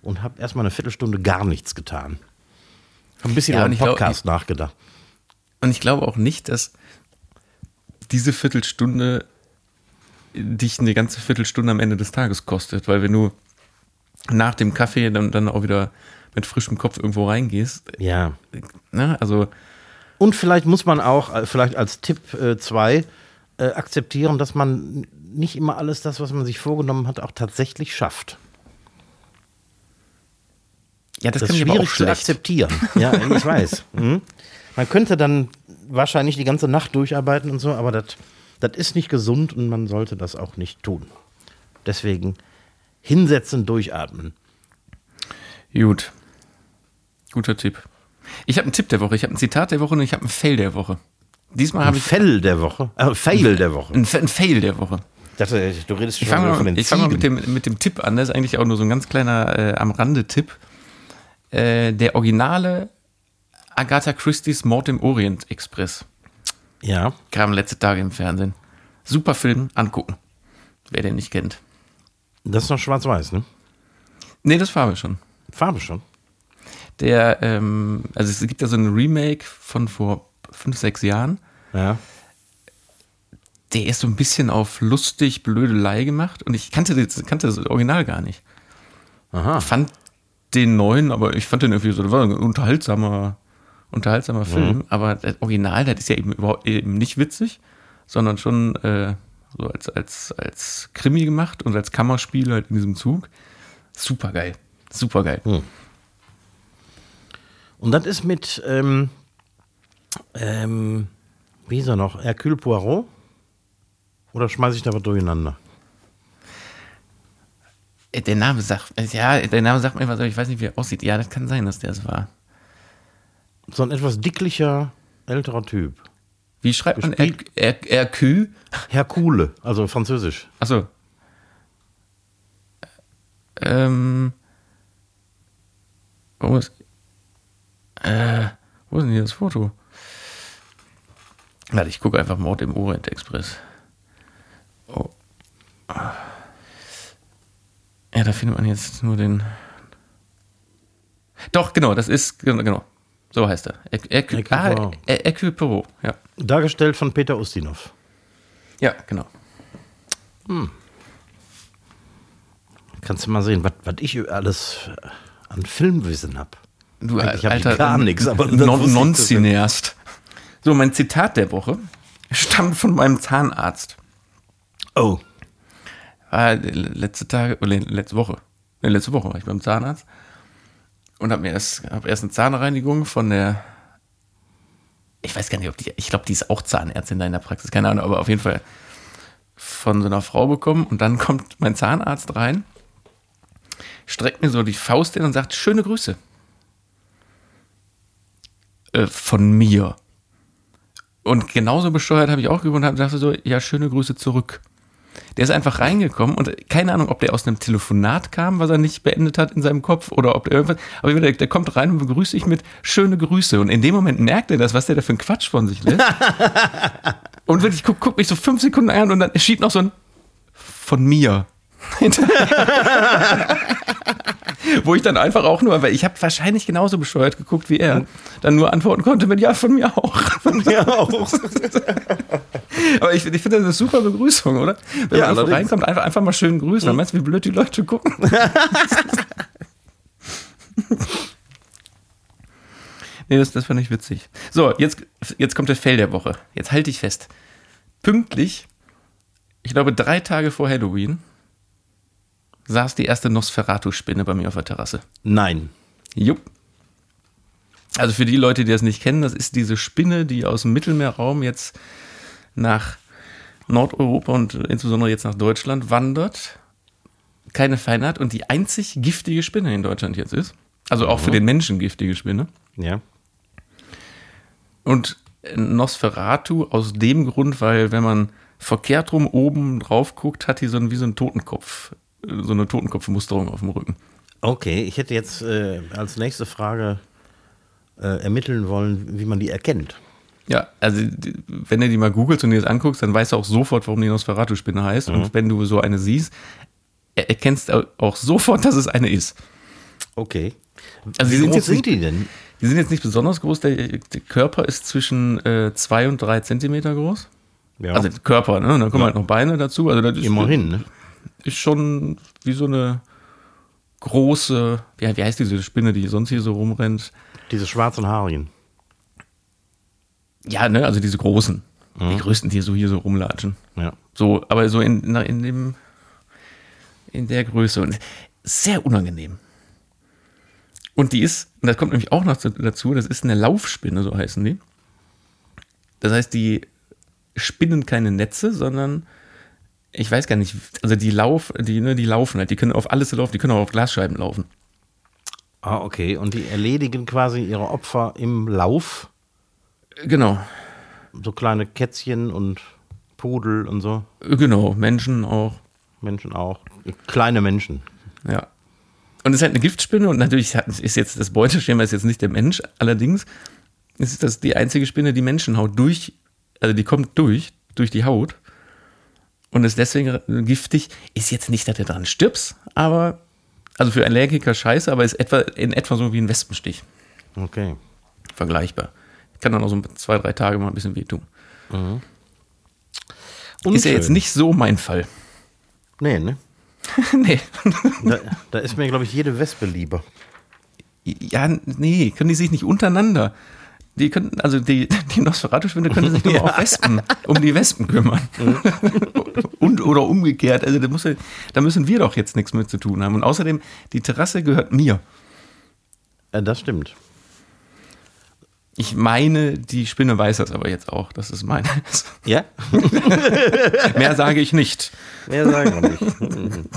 und habe erstmal eine Viertelstunde gar nichts getan. Habe ein bisschen Ja, über den ich glaub, Podcast nachgedacht. Und ich glaube auch nicht, dass diese Viertelstunde dich eine ganze Viertelstunde am Ende des Tages kostet, weil wenn du nach dem Kaffee dann, dann auch wieder mit frischem Kopf irgendwo reingehst, Ja. ne, also Und vielleicht muss man auch, äh, vielleicht als Tipp 2, äh, akzeptieren, dass man nicht immer alles das, was man sich vorgenommen hat, auch tatsächlich schafft. Ja, das, Das kann ist ich aber auch schwierig zu schlecht. akzeptieren. Ja, ich weiß. Mhm. Man könnte dann wahrscheinlich die ganze Nacht durcharbeiten und so, aber das das ist nicht gesund und man sollte das auch nicht tun. Deswegen hinsetzen, durchatmen. Gut. Guter Tipp. Ich habe einen Tipp der Woche, ich habe ein Zitat der Woche und ich habe einen Fail der Woche. Diesmal habe Ein ich Fell der Woche. Äh, Fail der Woche. einen, ein Fail der Woche. Ich dachte, du redest schon Ich fange mal, von den ich fang mal mit, dem, mit dem Tipp an. Das ist eigentlich auch nur so ein ganz kleiner äh, am Rande Tipp. Äh, der originale Agatha Christie's Mord im Orient Express Ja. kam letzte Tage im Fernsehen. Super Film, angucken. Wer den nicht kennt. Das ist noch schwarz-weiß, ne? Nee, das Farbe schon. Farbe schon. Der, ähm, also es gibt ja so ein Remake von vor fünf, sechs Jahren. Ja. Der ist so ein bisschen auf lustig, Blödelei gemacht und ich kannte das, kannte das Original gar nicht. Aha. fand den neuen, aber ich fand den irgendwie so, das war ein unterhaltsamer, unterhaltsamer Film. Aber das Original, das ist ja eben überhaupt eben nicht witzig, sondern schon äh, so als, als, als Krimi gemacht und als Kammerspiel halt in diesem Zug. Super geil. Super geil. Und das ist mit, ähm, ähm, wie ist er noch? Hercule Poirot? Oder schmeiße ich da was durcheinander? Der Name sagt, ja, der Name sagt mir was, aber ich weiß nicht, wie er aussieht. Ja, das kann sein, dass der es war. So ein etwas dicklicher, älterer Typ. Wie schreibt man RQ? Hercule, also französisch. Achso. Ähm. Wo ist. Äh, wo ist denn hier das Foto? Warte, ich gucke einfach Mord im Orient Express. Oh. Ja, da findet man jetzt nur den. Doch, genau, das ist. Genau, genau. so heißt er. Er- Hercule Poirot, ja. Dargestellt von Peter Ustinov. Ja, genau. Kannst du mal sehen, was ich alles an Filmwissen habe. Du Eigentlich hab ich alter gar nichts, aber das non, Non-Cineast. So, mein Zitat der Woche stammt von meinem Zahnarzt. Oh, War letzte Tage, oder letzte Woche. Nee, letzte Woche war ich beim Zahnarzt und habe mir erst, hab erst eine Zahnreinigung von der, ich weiß gar nicht, ob die, ich glaube, die ist auch Zahnärztin da in der Praxis, keine Ahnung, aber auf jeden Fall von so einer Frau bekommen und dann kommt mein Zahnarzt rein, streckt mir so die Faust hin und sagt, schöne Grüße. Äh, von mir. Und genauso besteuert habe ich auch gewohnt und dachte so, ja, schöne Grüße zurück. Der ist einfach reingekommen und keine Ahnung, ob der aus einem Telefonat kam, was er nicht beendet hat in seinem Kopf oder ob der irgendwas. Aber der, der kommt rein und begrüßt dich mit schöne Grüße. Und in dem Moment merkt er das, was der da für einen Quatsch von sich lässt. und wirklich guckt guck mich so fünf Sekunden an und dann schiebt noch so ein von mir. Wo ich dann einfach auch nur, weil ich habe wahrscheinlich genauso bescheuert geguckt wie er, dann nur antworten konnte mit ja, von mir auch. ja auch. Aber ich, ich finde das eine super Begrüßung, oder? Wenn Ja, man allerdings. reinkommt, einfach, einfach mal schön grüßen. Dann meinst du, wie blöd die Leute gucken? nee, das, das fand ich witzig. So, jetzt, jetzt kommt der Fail der Woche. Jetzt halte ich fest. Pünktlich, ich glaube drei Tage vor Halloween, saß die erste Nosferatu-Spinne bei mir auf der Terrasse. Nein. Jupp. Also für die Leute, die das nicht kennen, das ist diese Spinne, die aus dem Mittelmeerraum jetzt nach Nordeuropa und insbesondere jetzt nach Deutschland wandert. Keine Feinheit und die einzig giftige Spinne in Deutschland jetzt ist. Also auch für den Menschen giftige Spinne. Ja. Und Nosferatu aus dem Grund, weil wenn man verkehrt rum oben drauf guckt, hat die so ein, wie so ein Totenkopf, so eine Totenkopfmusterung auf dem Rücken. Okay, ich hätte jetzt äh, als nächste Frage äh, ermitteln wollen, wie man die erkennt. Ja, also wenn du die mal googelst und dir das anguckst, dann weißt du auch sofort, warum die Nosferatu-Spinne heißt. Und wenn du so eine siehst, er- erkennst du auch sofort, dass es eine ist. Okay. Also wie die sind groß sind die denn? Die sind jetzt nicht besonders groß. Der, der Körper ist zwischen äh, zwei und drei Zentimeter groß. Ja. Also Körper, ne? Und dann kommen halt noch Beine dazu. Also das ist, Immerhin, ne? Ist schon wie so eine große, ja, wie heißt diese Spinne, die sonst hier so rumrennt? Diese schwarzen Haarigen. Ja, ne, also diese großen. Die größten, die so hier so rumlatschen. Ja. So, aber so in, in dem, in der Größe. Und sehr unangenehm. Und die ist, und das kommt nämlich auch noch dazu, das ist eine Laufspinne, so heißen die. Das heißt, die spinnen keine Netze, sondern ich weiß gar nicht, also die lauf, die, ne, die laufen halt, die können auf alles laufen, die können auch auf Glasscheiben laufen. Ah, okay. Und die erledigen quasi ihre Opfer im Lauf. Genau, So kleine Kätzchen und Pudel und so. genau, Menschen auch. Menschen auch. Kleine Menschen. Ja. Und es ist halt eine Giftspinne und natürlich ist jetzt das Beuteschema ist jetzt nicht der Mensch. Allerdings ist das die einzige Spinne, die Menschenhaut durch, also die kommt durch, durch die Haut und ist deswegen giftig. Ist jetzt nicht, dass du dran stirbst, aber, also für Allergiker scheiße, aber ist etwa, in etwa so wie ein Wespenstich. Okay. Vergleichbar. Kann dann auch so zwei, drei Tage mal ein bisschen wehtun. Und Ist ja jetzt nicht so mein Fall. Nee, ne? nee. Da, da ist mir, glaube ich, jede Wespe lieber. Ja, nee, können die sich nicht untereinander. Die können, also die, die Nosferatu-Spinne könnte sich nur auf Wespen, um die Wespen kümmern. Und oder umgekehrt. Also da, muss, ja- da müssen wir doch jetzt nichts mit zu tun haben. Und außerdem, die Terrasse gehört mir. Das stimmt. Ich meine, die Spinne weiß das aber jetzt auch, dass es meine ist. Ja? Mehr sage ich nicht. Mehr sagen wir nicht.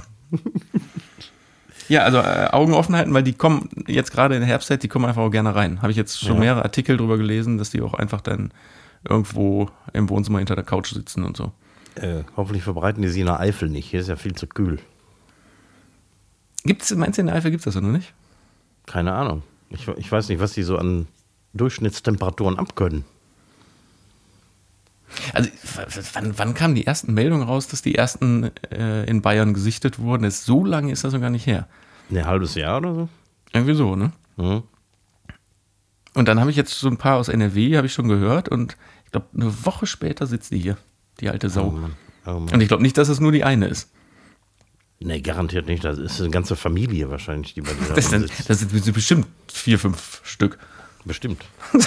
Ja, also äh, Augen offen halten, weil die kommen jetzt gerade in der Herbstzeit, die kommen einfach auch gerne rein. Habe ich jetzt schon Ja. mehrere Artikel drüber gelesen, dass die auch einfach dann irgendwo im Wohnzimmer hinter der Couch sitzen und so. Äh, hoffentlich verbreiten die sie in der Eifel nicht. Hier ist ja viel zu kühl. Gibt's, meinst du, in der Eifel gibt es das noch nicht? Keine Ahnung. Ich, ich weiß nicht, was die so an Durchschnittstemperaturen abkönnen. Also, wann, wann kamen die ersten Meldungen raus, dass die ersten äh, in Bayern gesichtet wurden? Das, so lange ist das noch gar nicht her. Ein halbes Jahr oder so? Irgendwie so, ne? Mhm. Und dann habe ich jetzt so ein paar aus NRW, habe ich schon gehört. Und ich glaube, eine Woche später sitzt die hier, die alte Oh Sau. Mann. Oh Mann. Und ich glaube nicht, dass es nur die eine ist. Nee, garantiert nicht. Das ist eine ganze Familie wahrscheinlich, die bei dir Das sind, sitzt. das sind bestimmt vier, fünf Stück. Bestimmt.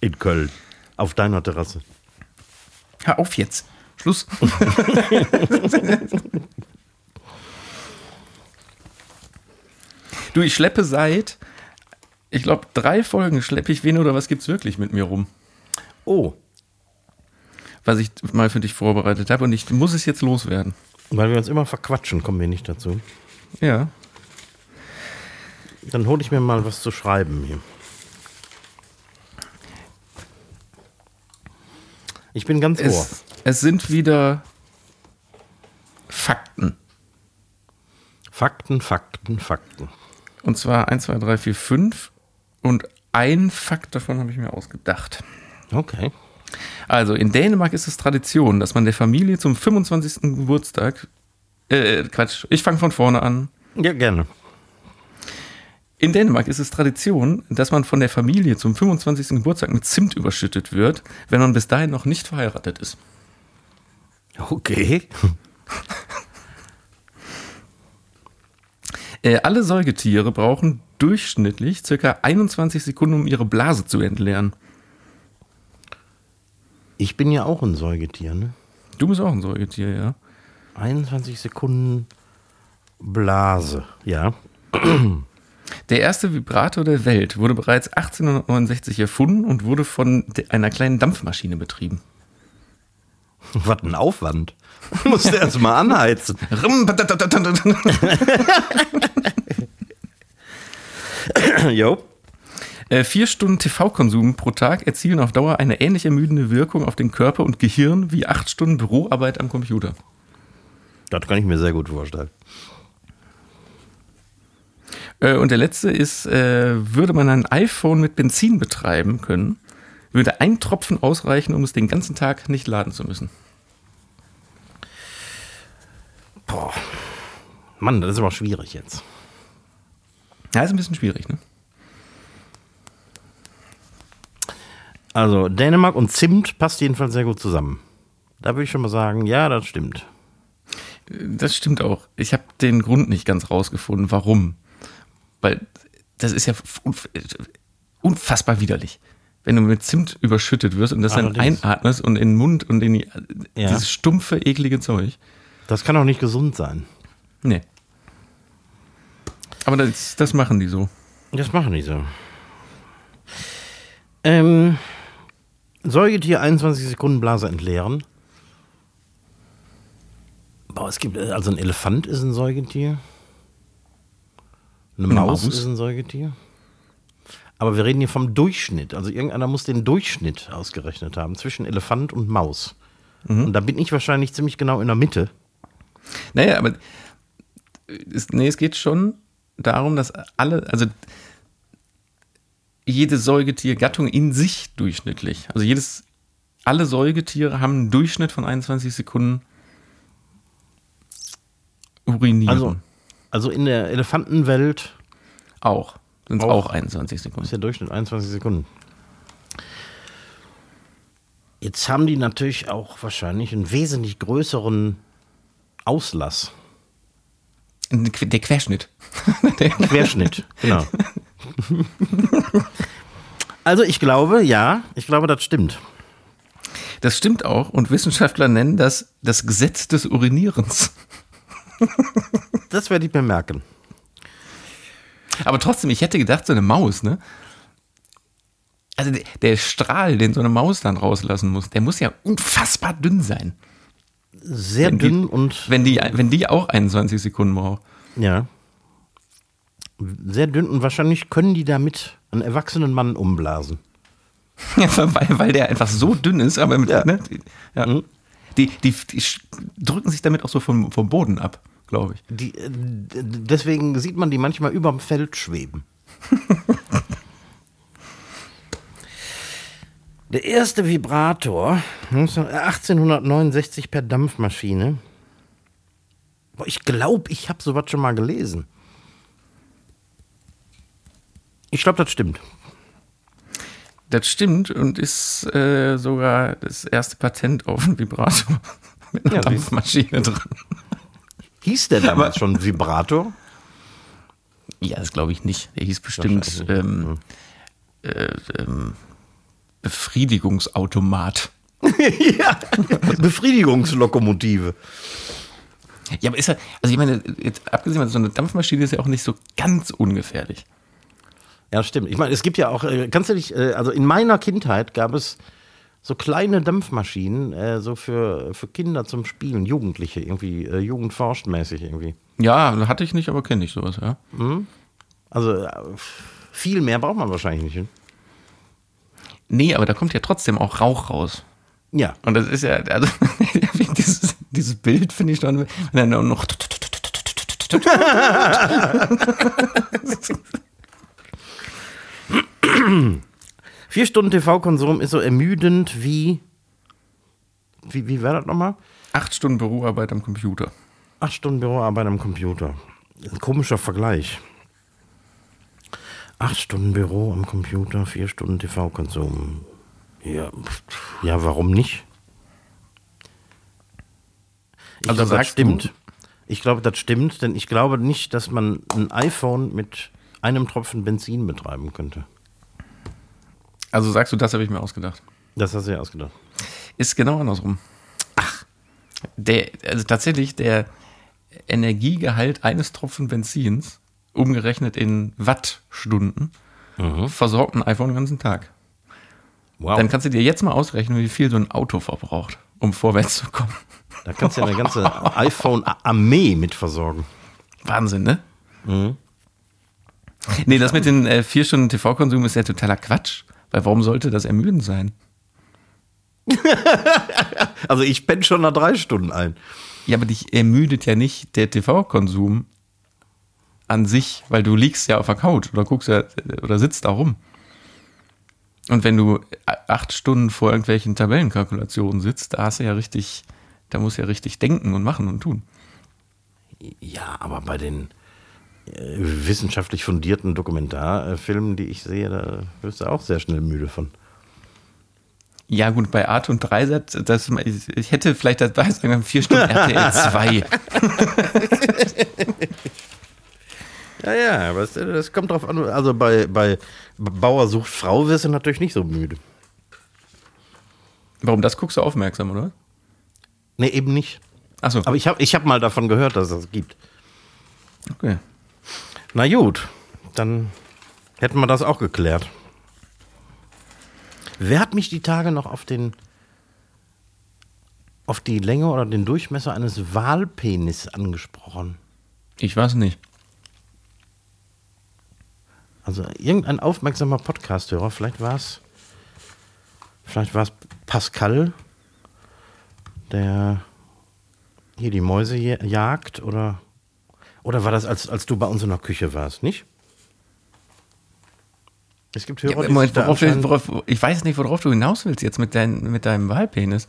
In Köln. Auf deiner Terrasse. Hör auf jetzt. Schluss. du, ich schleppe seit, ich glaube, drei Folgen schleppe ich wen oder was gibt's wirklich mit mir rum, Oh, was ich mal für dich vorbereitet habe und ich muss es jetzt loswerden. weil wir uns immer verquatschen, kommen wir nicht dazu. Ja. Dann hole ich mir mal was zu schreiben hier. Ich bin ganz ohr. Es, es sind wieder Fakten. Fakten, Fakten, Fakten. Und zwar 1, 2, 3, 4, 5. Und ein Fakt davon habe ich mir ausgedacht. Okay. Also in Dänemark ist es Tradition, dass man der Familie zum 25. Geburtstag, äh, Quatsch, ich fange von vorne an. Ja, gerne. In Dänemark ist es Tradition, dass man von der Familie zum 25. Geburtstag mit Zimt überschüttet wird, wenn man bis dahin noch nicht verheiratet ist. Okay. Äh, alle Säugetiere brauchen durchschnittlich circa 21 Sekunden, um ihre Blase zu entleeren. Ich bin ja auch ein Säugetier, ne? Du bist auch ein Säugetier, ja. 21 Sekunden Blase. Ja. Der erste Vibrator der Welt wurde bereits 1869 erfunden und wurde von einer kleinen Dampfmaschine betrieben. Was ein Aufwand. Musste erst mal anheizen. jo. Vier Stunden TV-Konsum pro Tag erzielen auf Dauer eine ähnlich ermüdende Wirkung auf den Körper und Gehirn wie acht Stunden Büroarbeit am Computer. Das kann ich mir sehr gut vorstellen. Äh, Und der letzte ist, äh, würde man ein iPhone mit Benzin betreiben können, würde ein Tropfen ausreichen, um es den ganzen Tag nicht laden zu müssen. Boah. Mann, das ist aber schwierig jetzt. Ja, ist ein bisschen schwierig, ne? Also, Dänemark und Zimt passt jedenfalls sehr gut zusammen. Da würde ich schon mal sagen, ja, das stimmt. Das stimmt auch. Ich habe den Grund nicht ganz rausgefunden, warum. Weil das ist ja unf- unfassbar widerlich. Wenn du mit Zimt überschüttet wirst und das dann Allerdings. einatmest und in den Mund und in die, Ja. dieses stumpfe, eklige Zeug. Das kann auch nicht gesund sein. Nee. Aber das, das machen die so. Das machen die so. Ähm, Säugetier 21 Sekunden Blase entleeren. Boah, es gibt, also ein Elefant ist ein Säugetier. Eine Eine Maus, Maus. ist ein Säugetier. Aber wir reden hier vom Durchschnitt. Also irgendeiner muss den Durchschnitt ausgerechnet haben zwischen Elefant und Maus. Und da bin ich wahrscheinlich ziemlich genau in der Mitte. Naja, aber es, nee, es geht schon darum, dass alle, also jede Säugetiergattung in sich durchschnittlich, also jedes, alle Säugetiere haben einen Durchschnitt von 21 Sekunden urinieren. Also, also in der Elefantenwelt auch. Sind es Auch. auch 21 Sekunden. ist der Durchschnitt 21 Sekunden. Jetzt haben die natürlich auch wahrscheinlich einen wesentlich größeren Auslass. Der Querschnitt. Querschnitt, genau. Also ich glaube, ja, ich glaube, das stimmt. Das stimmt auch und Wissenschaftler nennen das das Gesetz des Urinierens. Das werde ich mir merken. Aber trotzdem, ich hätte gedacht, so eine Maus, ne? Also der, Strahl, den so eine Maus dann rauslassen muss, der muss ja unfassbar dünn sein. Sehr Wenn die- dünn und Wenn die, wenn die auch 21 Sekunden braucht. ja. Sehr dünn und wahrscheinlich können die damit einen erwachsenen Mann umblasen. Ja, weil, weil der einfach so dünn ist, aber mit, Ja. ne, die, ja. Die, die, die drücken sich damit auch so vom, vom Boden ab, glaube ich. Die, äh, deswegen sieht man die manchmal überm Feld schweben. Der erste Vibrator 19 1869 per Dampfmaschine. Ich glaube, ich habe sowas schon mal gelesen. Ich glaube, das stimmt. Das stimmt und ist äh, sogar das erste Patent auf einen Vibrator mit einer Ja, Dampfmaschine drin. Hieß der damals schon Vibrator? Ja, das glaube ich nicht. Der hieß bestimmt ähm, äh, ähm, Befriedigungsautomat. ja, Befriedigungslokomotive. Ja, aber ist ja, also ich meine, jetzt abgesehen, so eine Dampfmaschine ist ja auch nicht so ganz ungefährlich. Ja, stimmt. Ich meine, es gibt ja auch, äh, kannst du dich, äh, also in meiner Kindheit gab es so kleine Dampfmaschinen, äh, so für, für Kinder zum Spielen, Jugendliche irgendwie, äh, jugendforschtmäßig irgendwie. Ja, hatte ich nicht, aber kenne ich sowas, ja. Also äh, viel mehr braucht man wahrscheinlich nicht. ne? Nee, aber da kommt ja trotzdem auch Rauch raus. Ja. Und das ist ja, also dieses, dieses Bild finde ich dann, wenn dann noch Vier Stunden TV-Konsum ist so ermüdend wie, wie, wie war das nochmal? acht Stunden Büroarbeit am Computer. Acht Stunden Büroarbeit am Computer. Ein komischer Vergleich. Acht Stunden Büro am Computer, vier Stunden TV-Konsum. Ja, ja, warum nicht? Ich Also glaube, das du- stimmt. Ich glaube, das stimmt, denn ich glaube nicht, dass man ein iPhone mit einem Tropfen Benzin betreiben könnte. Also sagst du, das habe ich mir ausgedacht. Das hast du ja ausgedacht. Ist genau andersrum. Ach. Der, also tatsächlich, der Energiegehalt eines Tropfen Benzins, umgerechnet in Wattstunden, versorgt ein iPhone den ganzen Tag. Wow. Dann kannst du dir jetzt mal ausrechnen, wie viel so ein Auto verbraucht, um vorwärts zu kommen. da kannst du ja eine ganze iPhone-Armee mit versorgen. Wahnsinn, ne? Nee, das mit den äh, vier Stunden TV-Konsum ist ja totaler Quatsch. Weil warum sollte das ermüdend sein? Also ich penne schon nach drei Stunden ein. Ja, aber dich ermüdet ja nicht der TV-Konsum an sich, weil du liegst ja auf der Couch oder guckst ja oder sitzt da rum. Und wenn du acht Stunden vor irgendwelchen Tabellenkalkulationen sitzt, da hast du ja richtig, da musst du ja richtig denken und machen und tun. Ja, aber bei den wissenschaftlich fundierten Dokumentarfilmen, die ich sehe, da wirst du auch sehr schnell müde von. Ja, gut, bei Art und Dreisatz, das, ich hätte vielleicht dabei sagen können, vier Stunden RTL 2. Ja, ja, aber es, das kommt drauf an. Also bei, bei Bauer sucht Frau wirst du natürlich nicht so müde. Warum das guckst du aufmerksam, oder? Nee, eben nicht. Achso, Aber ich habe ich hab mal davon gehört, dass es das gibt. okay. Na gut, dann hätten wir das auch geklärt. Wer hat mich die Tage noch auf den auf die Länge oder den Durchmesser eines Walpenis angesprochen? Ich weiß nicht. Also irgendein aufmerksamer Podcast-Hörer, vielleicht war es vielleicht war es Pascal, der hier die Mäuse jagt oder oder war das, als, als du bei uns in der Küche warst, nicht? Es gibt Hörer, ja, die Moment, worauf, worauf, ich weiß nicht, worauf du hinaus willst jetzt mit, dein, mit deinem Wahlpenis.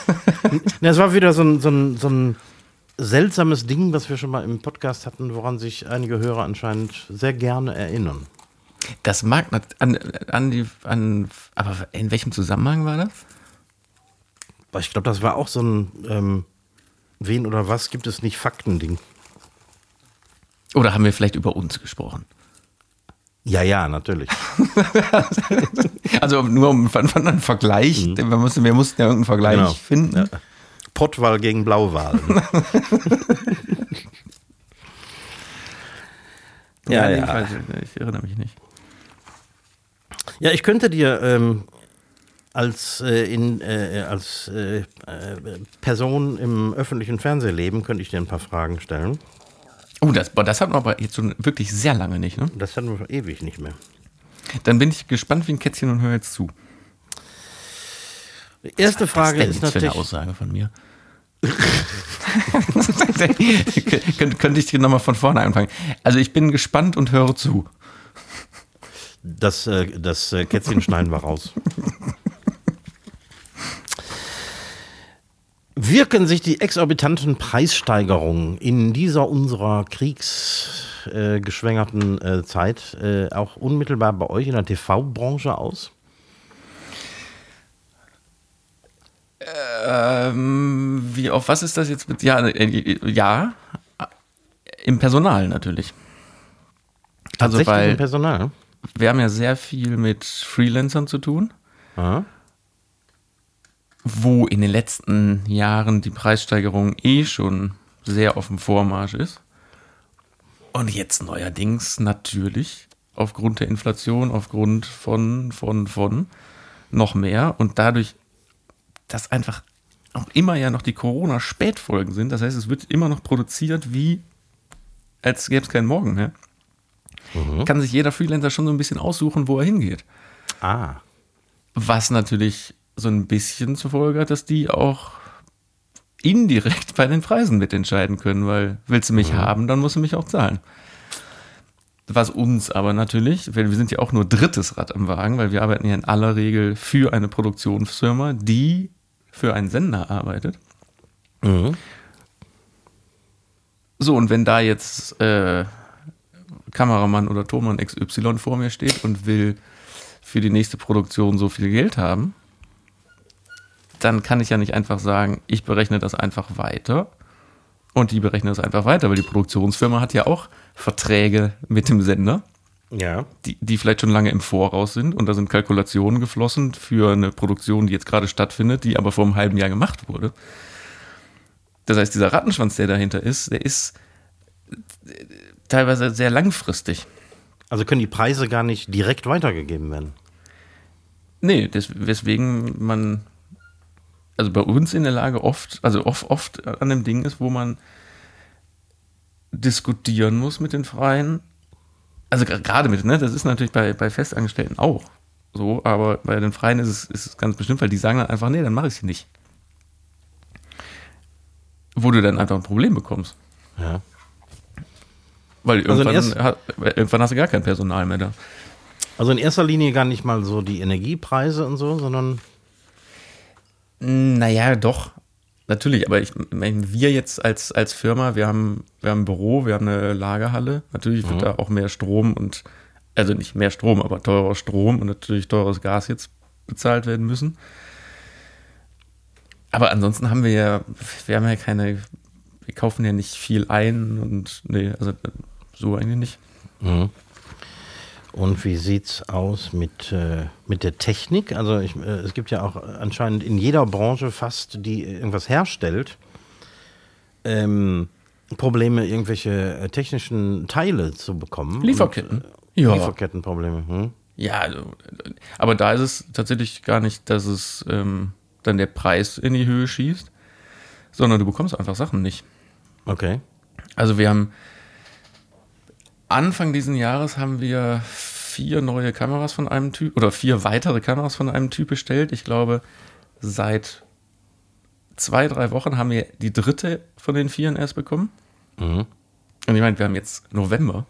es war wieder so ein, so, ein, so ein seltsames Ding, was wir schon mal im Podcast hatten, woran sich einige Hörer anscheinend sehr gerne erinnern. Das mag an, an die, an, aber in welchem Zusammenhang war das? Ich glaube, das war auch so ein ähm, Wen oder was gibt es nicht Fakten-Ding. Oder haben wir vielleicht über uns gesprochen? Ja, ja, natürlich. also nur um einem Vergleich, mhm. wir, mussten, wir mussten ja irgendeinen Vergleich genau. finden. Ja. Pottwahl gegen Blauwahl. ja, ja. Fall, ich erinnere mich nicht. Ja, ich könnte dir ähm, als, äh, in, äh, als äh, äh Person im öffentlichen Fernsehleben könnte ich dir ein paar Fragen stellen. Oh, das, das hatten wir aber jetzt schon wirklich sehr lange nicht, ne? Das hatten wir schon ewig nicht mehr. Dann bin ich gespannt wie ein Kätzchen und höre jetzt zu. Die erste Frage ist natürlich. Eine Aussage von mir. Kön könnte ich nochmal von vorne anfangen. Also ich bin gespannt und höre zu. Das, äh, das äh, Kätzchen schneiden wir raus. Wirken sich die exorbitanten Preissteigerungen in dieser unserer kriegsgeschwängerten äh, Zeit äh, auch unmittelbar bei euch in der TV-Branche aus? Ähm, wie auf was ist das jetzt mit? Ja, äh, ja, im Personal natürlich. Also weil im Personal. Wir haben ja sehr viel mit Freelancern zu tun. Aha wo in den letzten Jahren die Preissteigerung eh schon sehr auf dem Vormarsch ist. Und jetzt neuerdings natürlich aufgrund der Inflation, aufgrund von, von, von noch mehr und dadurch, dass einfach auch immer ja noch die Corona-Spätfolgen sind. Das heißt, es wird immer noch produziert wie, als gäbe es keinen Morgen mehr. Mhm. Kann sich jeder Freelancer schon so ein bisschen aussuchen, wo er hingeht. Ah. Was natürlich so ein bisschen zur Folge hat, dass die auch indirekt bei den Preisen mitentscheiden können, weil willst du mich mhm. haben, dann musst du mich auch zahlen. Was uns aber natürlich, weil wir sind ja auch nur drittes Rad am Wagen, weil wir arbeiten ja in aller Regel für eine Produktionsfirma, die für einen Sender arbeitet. Mhm. So, und wenn da jetzt äh, Kameramann oder Thomann XY vor mir steht und will für die nächste Produktion so viel Geld haben, dann kann ich ja nicht einfach sagen, ich berechne das einfach weiter und die berechnen das einfach weiter, weil die Produktionsfirma hat ja auch Verträge mit dem Sender. Ja. Die, die vielleicht schon lange im Voraus sind und da sind Kalkulationen geflossen für eine Produktion, die jetzt gerade stattfindet, die aber vor einem halben Jahr gemacht wurde. Das heißt, dieser Rattenschwanz, der dahinter ist, der ist teilweise sehr langfristig. Also können die Preise gar nicht direkt weitergegeben werden? Nee, deswegen man also bei uns in der Lage oft, also oft, oft an dem Ding ist, wo man diskutieren muss mit den Freien. Also gerade mit, ne, das ist natürlich bei, bei Festangestellten auch so, aber bei den Freien ist es, ist es ganz bestimmt, weil die sagen dann einfach, nee, dann mache ich es nicht. Wo du dann einfach ein Problem bekommst. Ja. Weil also irgendwann, also irgendwann hast du gar kein Personal mehr da. Also in erster Linie gar nicht mal so die Energiepreise und so, sondern naja, doch. Natürlich, aber ich meine, wir jetzt als, als Firma, wir haben, wir haben ein Büro, wir haben eine Lagerhalle. Natürlich wird mhm. da auch mehr Strom und, also nicht mehr Strom, aber teurer Strom und natürlich teures Gas jetzt bezahlt werden müssen. Aber ansonsten haben wir ja, wir haben ja keine, wir kaufen ja nicht viel ein und nee, also so eigentlich nicht. Mhm. Und wie sieht's aus mit, äh, mit der Technik? Also ich, äh, es gibt ja auch anscheinend in jeder Branche fast, die irgendwas herstellt, ähm, Probleme, irgendwelche äh, technischen Teile zu bekommen. Lieferketten. Und, äh, ja. Lieferkettenprobleme. Hm? Ja, also, aber da ist es tatsächlich gar nicht, dass es ähm, dann der Preis in die Höhe schießt, sondern du bekommst einfach Sachen nicht. Okay. Also wir haben Anfang diesen Jahres haben wir vier neue Kameras von einem Typ oder vier weitere Kameras von einem Typ bestellt. Ich glaube, seit zwei, drei Wochen haben wir die dritte von den vieren erst bekommen. Mhm. Und ich meine, wir haben jetzt November.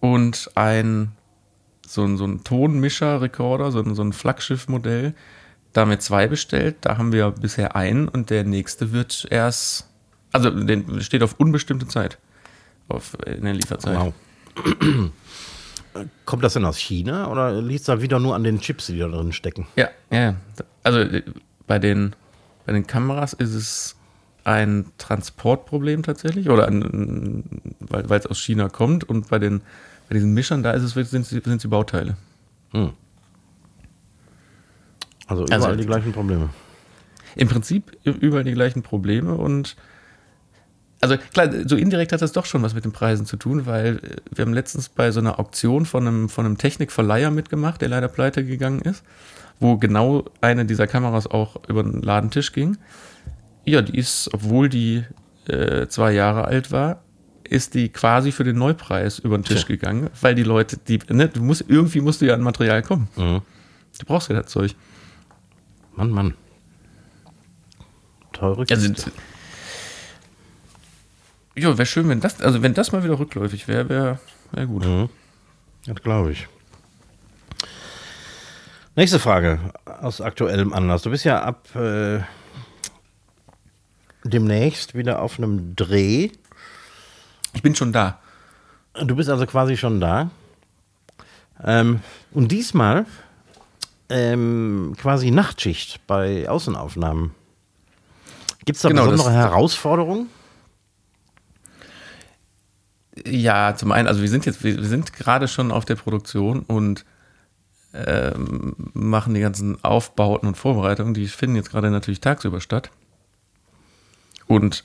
Und ein so ein, so ein Tonmischer-Rekorder, so ein, so ein Flaggschiff-Modell. Da haben wir zwei bestellt, da haben wir bisher einen und der nächste wird erst, also den steht auf unbestimmte Zeit auf, in der Lieferzeit. Wow. Kommt das denn aus China oder liegt da wieder nur an den Chips, die da drin stecken? Ja, ja. Also äh, bei den, bei den Kameras ist es ein Transportproblem tatsächlich oder ein, weil es aus China kommt und bei den bei diesen Mischern da ist es sind sie, sind sie Bauteile. Hm. Also überall Also- die gleichen Probleme. Im Prinzip überall die gleichen Probleme und also klar, so indirekt hat das doch schon was mit den Preisen zu tun, weil äh, wir haben letztens bei so einer Auktion von einem, von einem Technikverleiher mitgemacht, der leider pleite gegangen ist, wo genau eine dieser Kameras auch über den Ladentisch ging. Ja, die ist, obwohl die äh, zwei Jahre alt war, ist die quasi für den Neupreis über den Tisch Tja. gegangen, weil die Leute, die, ne, du musst, irgendwie musst du ja an Material kommen. Mhm. Du brauchst ja das Zeug. Mann, Mann. Teure Also, Kiste. Ja, wäre schön, wenn das, also wenn das mal wieder rückläufig wäre, wäre wär gut. Mhm. Das glaube ich. Nächste Frage aus aktuellem Anlass. Du bist ja ab äh, demnächst wieder auf einem Dreh. Ich bin schon da. Du bist also quasi schon da. Ähm, und diesmal ähm, quasi Nachtschicht bei Außenaufnahmen. Gibt es da Genau, besondere Herausforderungen? Ja, zum einen, also wir sind jetzt, wir sind gerade schon auf der Produktion und ähm, machen die ganzen Aufbauten und Vorbereitungen, die finden jetzt gerade natürlich tagsüber statt. Und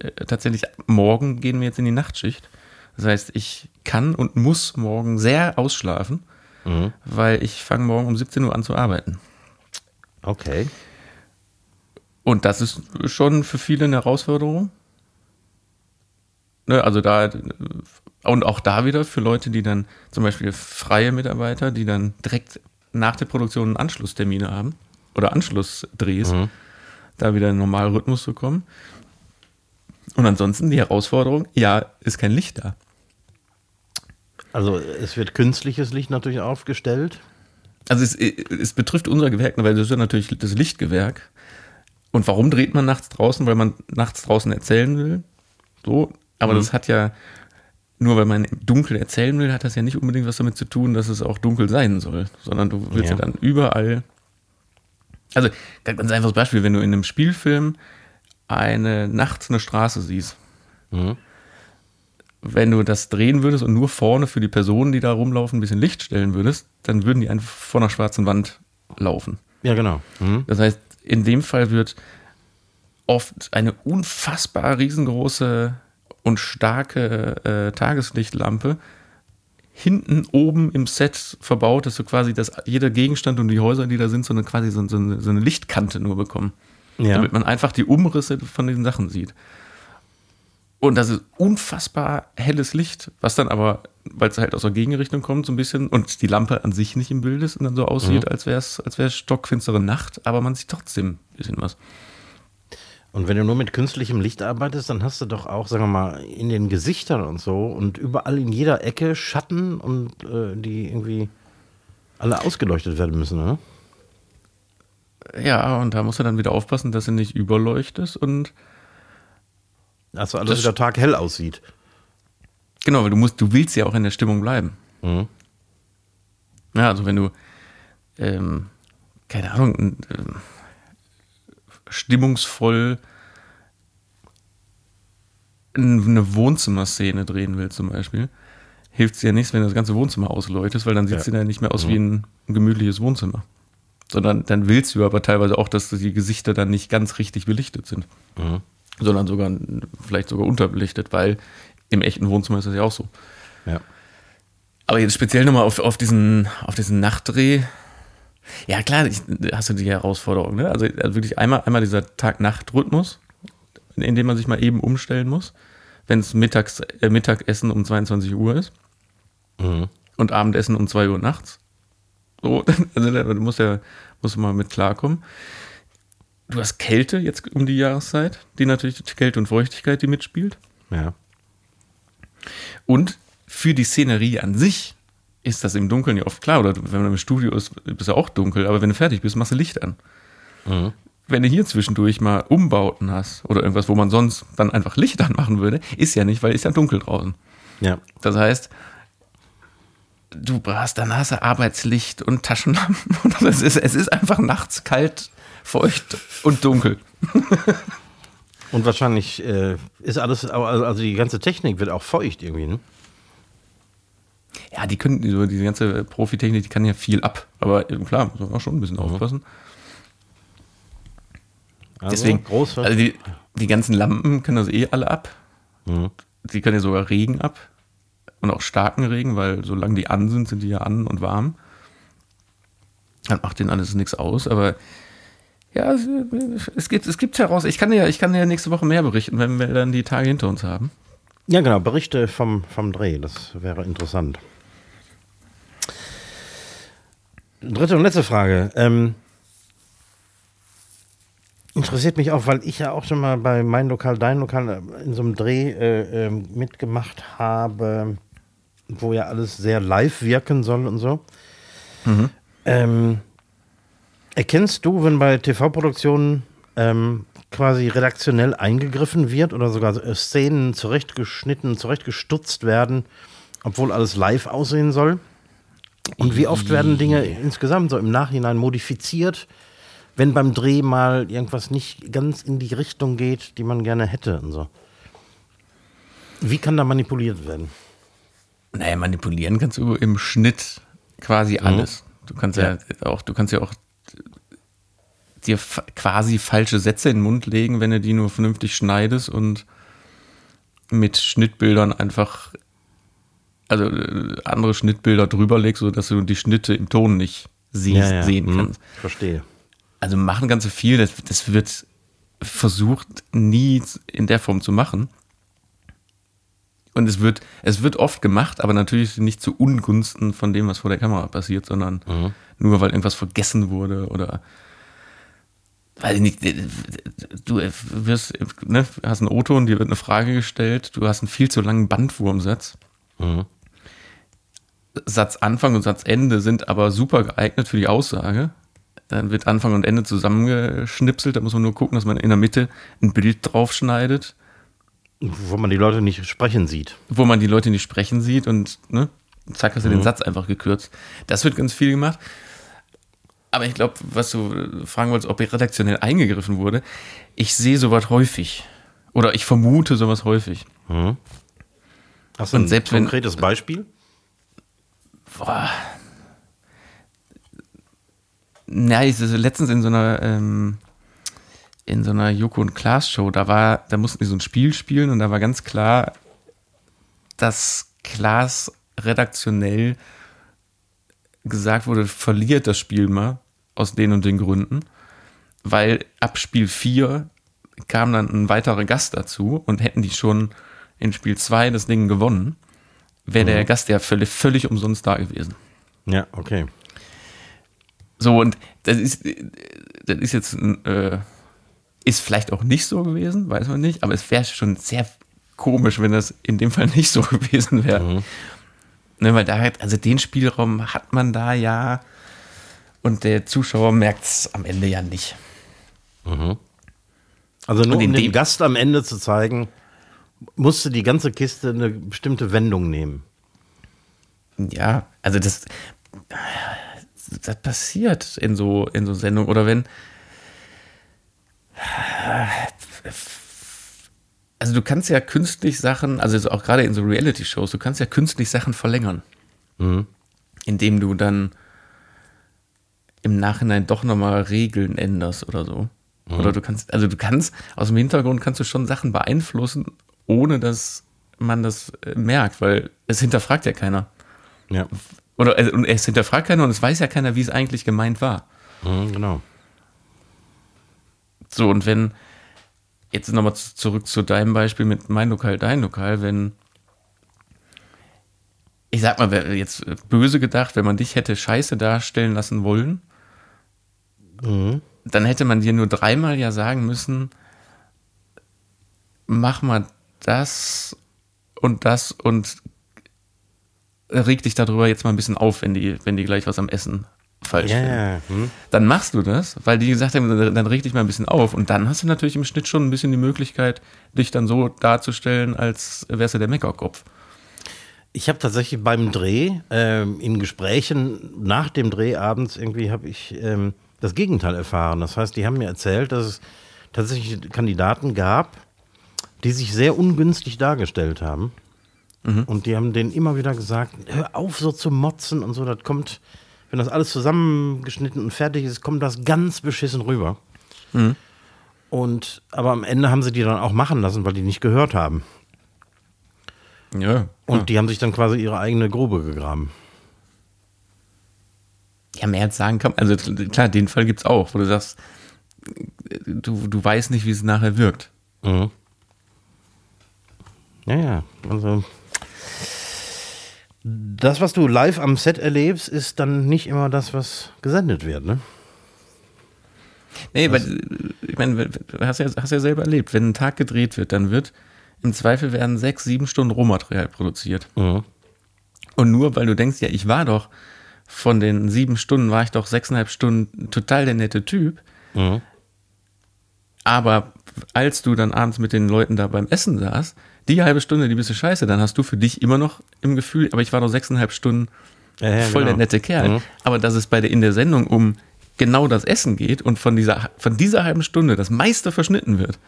äh, tatsächlich morgen gehen wir jetzt in die Nachtschicht. Das heißt, ich kann und muss morgen sehr ausschlafen, Mhm. weil ich fange morgen um 17 Uhr an zu arbeiten. Okay. Und das ist schon für viele eine Herausforderung. Ne, also da, und auch da wieder für Leute, die dann zum Beispiel freie Mitarbeiter, die dann direkt nach der Produktion Anschlusstermine haben oder Anschlussdrehs, Mhm. da wieder in den normalen Rhythmus zu kommen. Und ansonsten die Herausforderung, ja, ist kein Licht da. Also es wird künstliches Licht natürlich aufgestellt. Also es, es betrifft unser Gewerk, weil das ist ja natürlich das Lichtgewerk. Und warum dreht man nachts draußen? Weil man nachts draußen erzählen will. So. Aber Mhm. das hat ja, nur weil man Dunkel erzählen will, hat das ja nicht unbedingt was damit zu tun, dass es auch dunkel sein soll. Sondern du willst ja, Ja. dann überall. Also, ganz einfaches Beispiel, wenn du in einem Spielfilm eine nachts eine Straße siehst, Mhm. wenn du das drehen würdest und nur vorne für die Personen, die da rumlaufen, ein bisschen Licht stellen würdest, dann würden die einfach vor einer schwarzen Wand laufen. Ja, genau. Mhm. Das heißt, in dem Fall wird oft eine unfassbar riesengroße und starke äh, Tageslichtlampe hinten oben im Set verbaut, dass du quasi, dass jeder Gegenstand und die Häuser, die da sind, so eine quasi so, so, eine, so eine Lichtkante nur bekommen. Ja. Damit man einfach die Umrisse von diesen Sachen sieht. Und das ist unfassbar helles Licht, was dann aber, weil es halt aus der Gegenrichtung kommt, so ein bisschen und die Lampe an sich nicht im Bild ist und dann so aussieht, als wäre es als wär's stockfinstere Nacht, aber man sieht trotzdem ein bisschen was. Und wenn du nur mit künstlichem Licht arbeitest, dann hast du doch auch, sagen wir mal, in den Gesichtern und so und überall in jeder Ecke Schatten und äh, die irgendwie alle ausgeleuchtet werden müssen, ne? Ja, und da musst du dann wieder aufpassen, dass du nicht überleuchtest und Also alles Das- wieder taghell aussieht. genau, weil du musst, du willst ja auch in der Stimmung bleiben. Mhm. Ja, also wenn du, ähm, keine Ahnung, ähm, stimmungsvoll eine Wohnzimmerszene drehen willst zum Beispiel, hilft es dir nichts, wenn du das ganze Wohnzimmer ausleuchtest, weil dann sieht es Ja. ja nicht mehr aus wie ein, ein gemütliches Wohnzimmer. Sondern dann willst du aber teilweise auch, dass die Gesichter dann nicht ganz richtig belichtet sind, Mhm. sondern sogar vielleicht sogar unterbelichtet, weil im echten Wohnzimmer ist das ja auch so. Ja. Aber jetzt speziell nochmal auf, auf, diesen, auf diesen Nachtdreh. Ja, klar, ich, hast du die Herausforderung, ne? Also, also wirklich einmal, einmal dieser Tag-Nacht-Rhythmus, in dem man sich mal eben umstellen muss. wenn es Mittags, äh, Mittagessen um 22 Uhr ist Mhm. und Abendessen um 2 Uhr nachts. So, also da muss ja muss mal mit klarkommen. Du hast Kälte jetzt um die Jahreszeit, die natürlich Kälte und Feuchtigkeit, die mitspielt. Ja. Und für die Szenerie an sich ist das im Dunkeln ja oft klar. Oder wenn man im Studio ist, ist ja auch dunkel. Aber wenn du fertig bist, machst du Licht an. Mhm. Wenn du hier zwischendurch mal Umbauten hast oder irgendwas, wo man sonst dann einfach Licht anmachen würde, ist ja nicht, weil ist ja dunkel draußen. Ja. Das heißt, du hast dann hast du Arbeitslicht und Taschenlampen und es ist, es ist einfach nachts kalt, feucht und dunkel. Und wahrscheinlich äh, ist alles, also also die ganze Technik wird auch feucht irgendwie, ne? Ja, die können, so diese ganze Profitechnik, die kann ja viel ab. Aber eben klar, muss man auch schon ein bisschen aufpassen. Also, Deswegen, große. also die, die ganzen Lampen können das eh alle ab. Mhm. Die können ja sogar Regen ab. Und auch starken Regen, weil solange die an sind, sind die ja an und warm. Dann macht denen alles nichts aus. Aber ja, es, es gibt es gibt heraus. Ich kann ja, ich kann ja nächste Woche mehr berichten, wenn wir dann die Tage hinter uns haben. Ja, genau, Berichte vom, vom Dreh, das wäre interessant. Dritte und letzte Frage. Ähm, interessiert mich auch, weil ich ja auch schon mal bei Mein Lokal, Dein Lokal äh, in so einem Dreh äh, ähm, mitgemacht habe, wo ja alles sehr live wirken soll und so. Ähm, erkennst du, wenn bei TV-Produktionen ähm, quasi redaktionell eingegriffen wird oder sogar äh, Szenen zurechtgeschnitten, zurechtgestutzt werden, obwohl alles live aussehen soll? Und wie oft werden Dinge insgesamt so im Nachhinein modifiziert, wenn beim Dreh mal irgendwas nicht ganz in die Richtung geht, die man gerne hätte und so? Wie kann da manipuliert werden? Naja, manipulieren kannst du im Schnitt quasi alles. Du kannst ja. Ja. auch, du kannst ja auch dir quasi falsche Sätze in den Mund legen, wenn du die nur vernünftig schneidest und mit Schnittbildern einfach, also äh, andere Schnittbilder drüber legst, sodass du die Schnitte im Ton nicht siehst, sehen hm, kannst. Verstehe. Also machen ganz so viel, das, das wird versucht nie in der Form zu machen. Und es wird, es wird oft gemacht, aber natürlich nicht zu Ungunsten von dem, was vor der Kamera passiert, sondern nur weil irgendwas vergessen wurde oder ich nicht, du wirst, ne, hast einen O-Ton, dir wird eine Frage gestellt, du hast einen viel zu langen Bandwurmsatz. Mhm. Satzanfang und Satzende sind aber super geeignet für die Aussage. Dann wird Anfang und Ende zusammengeschnipselt. Da muss man nur gucken, dass man in der Mitte ein Bild draufschneidet, Wo man die Leute nicht sprechen sieht. wo man die Leute nicht sprechen sieht und ne, zack, hast du den Satz einfach gekürzt. Das wird ganz viel gemacht. Aber ich glaube, was du fragen wolltest, ob redaktionell eingegriffen wurde, ich sehe sowas häufig. Oder ich vermute sowas häufig. Hast du Und ein selbst wenn- konkretes Beispiel? Boah. Na, ich ist letztens in so einer ähm, in so einer Joko und Klaas Show, da war, da mussten die so ein Spiel spielen und da war ganz klar, dass Klaas redaktionell gesagt wurde, verliert das Spiel mal aus den und den Gründen, weil ab Spiel 4 kam dann ein weiterer Gast dazu und hätten die schon in Spiel 2 das Ding gewonnen, wäre der Gast ja völlig, völlig umsonst da gewesen. Ja, okay. So, und das ist, das ist jetzt, ein, äh, ist vielleicht auch nicht so gewesen, weiß man nicht, aber es wäre schon sehr komisch, wenn das in dem Fall nicht so gewesen wäre. Ne, weil da halt, also den Spielraum hat man da ja und der Zuschauer merkt es am Ende ja nicht. Also nur um dem- Gast am Ende zu zeigen, musste die ganze Kiste eine bestimmte Wendung nehmen. Ja, also das, das passiert in so, in so Sendungen. Oder wenn. Also du kannst ja künstlich Sachen, also so auch gerade in so Reality-Shows, du kannst ja künstlich Sachen verlängern. Indem du dann im Nachhinein doch nochmal Regeln änderst oder so. Oder du kannst, also du kannst, aus dem Hintergrund kannst du schon Sachen beeinflussen, ohne dass man das äh, merkt, weil es hinterfragt ja keiner. Ja, Oder äh, und es hinterfragt keiner und es weiß ja keiner, wie es eigentlich gemeint war. mhm, genau. So, und wenn, jetzt nochmal zurück zu deinem Beispiel mit mein Lokal, dein Lokal, wenn ich sag mal, jetzt böse gedacht, wenn man dich hätte scheiße darstellen lassen wollen, mhm. dann hätte man dir nur dreimal ja sagen müssen, mach mal das und das und reg dich darüber jetzt mal ein bisschen auf, wenn die, wenn die gleich was am Essen falsch ja. Hm. Dann machst du das, weil die gesagt haben, dann reg dich mal ein bisschen auf. Und dann hast du natürlich im Schnitt schon ein bisschen die Möglichkeit, dich dann so darzustellen, als wärst du der Meckerkopf. Ich habe tatsächlich beim Dreh, ähm, in Gesprächen nach dem Dreh abends irgendwie, habe ich ähm, das Gegenteil erfahren. Das heißt, die haben mir erzählt, dass es tatsächlich Kandidaten gab, die sich sehr ungünstig dargestellt haben. Mhm. Und die haben denen immer wieder gesagt, hör auf so zu motzen und so, das kommt, wenn das alles zusammengeschnitten und fertig ist, kommt das ganz beschissen rüber. Mhm. Und aber am Ende haben sie die dann auch machen lassen, weil die nicht gehört haben. Ja. Und ja. die haben sich dann quasi ihre eigene Grube gegraben. Ja, mehr als sagen kann. Also klar, den Fall gibt es auch, wo du sagst, du, du weißt nicht, wie es nachher wirkt. Mhm. Ja, ja. Also das, was du live am Set erlebst, ist dann nicht immer das, was gesendet wird, ne? Nee, weil, ich meine, du hast ja, hast ja selber erlebt, wenn ein Tag gedreht wird, dann wird im Zweifel werden sechs, sieben Stunden Rohmaterial produziert. Mhm. Und nur weil du denkst, ja, ich war doch von den sieben Stunden, war ich doch sechseinhalb Stunden total der nette Typ. Mhm. Aber als du dann abends mit den Leuten da beim Essen saßt, die halbe Stunde, die bist du scheiße, dann hast du für dich immer noch im Gefühl, aber ich war doch sechseinhalb Stunden ja, ja, voll genau. der nette Kerl. Mhm. Aber dass es bei der, in der Sendung um genau das Essen geht und von dieser, von dieser halben Stunde das meiste verschnitten wird.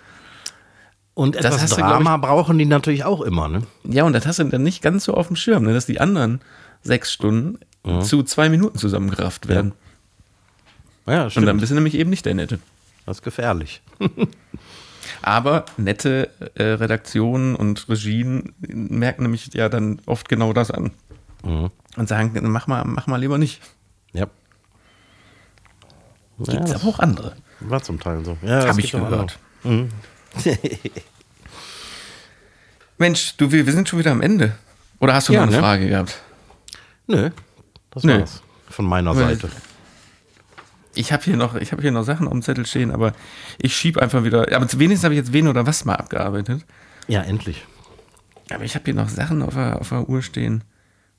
Und etwas Drama du, ich, brauchen die natürlich auch immer, ne? Ja, und das hast du dann nicht ganz so auf dem Schirm, ne? dass die anderen sechs Stunden mhm. zu zwei Minuten zusammengerafft werden. Ja, ja stimmt. Und dann bist du nämlich eben nicht der Nette. Das ist gefährlich. Aber nette äh, Redaktionen und Regien merken nämlich ja dann oft genau das an. Mhm. Und sagen, mach mal, mach mal lieber nicht. Ja. Gibt es ja, aber auch andere. War zum Teil so. Ja, Habe ich gehört. Mhm. Mensch, du, wir, wir sind schon wieder am Ende. Oder hast du ja, noch eine ne? Frage gehabt? Nö, das Nö. war's. Von meiner Seite. Ich habe hier, noch, hab hier noch Sachen auf dem Zettel stehen, aber ich schiebe einfach wieder. Aber wenigstens habe ich jetzt wen oder was mal abgearbeitet. Ja, endlich. Aber ich habe hier noch Sachen auf der, auf der Uhr stehen.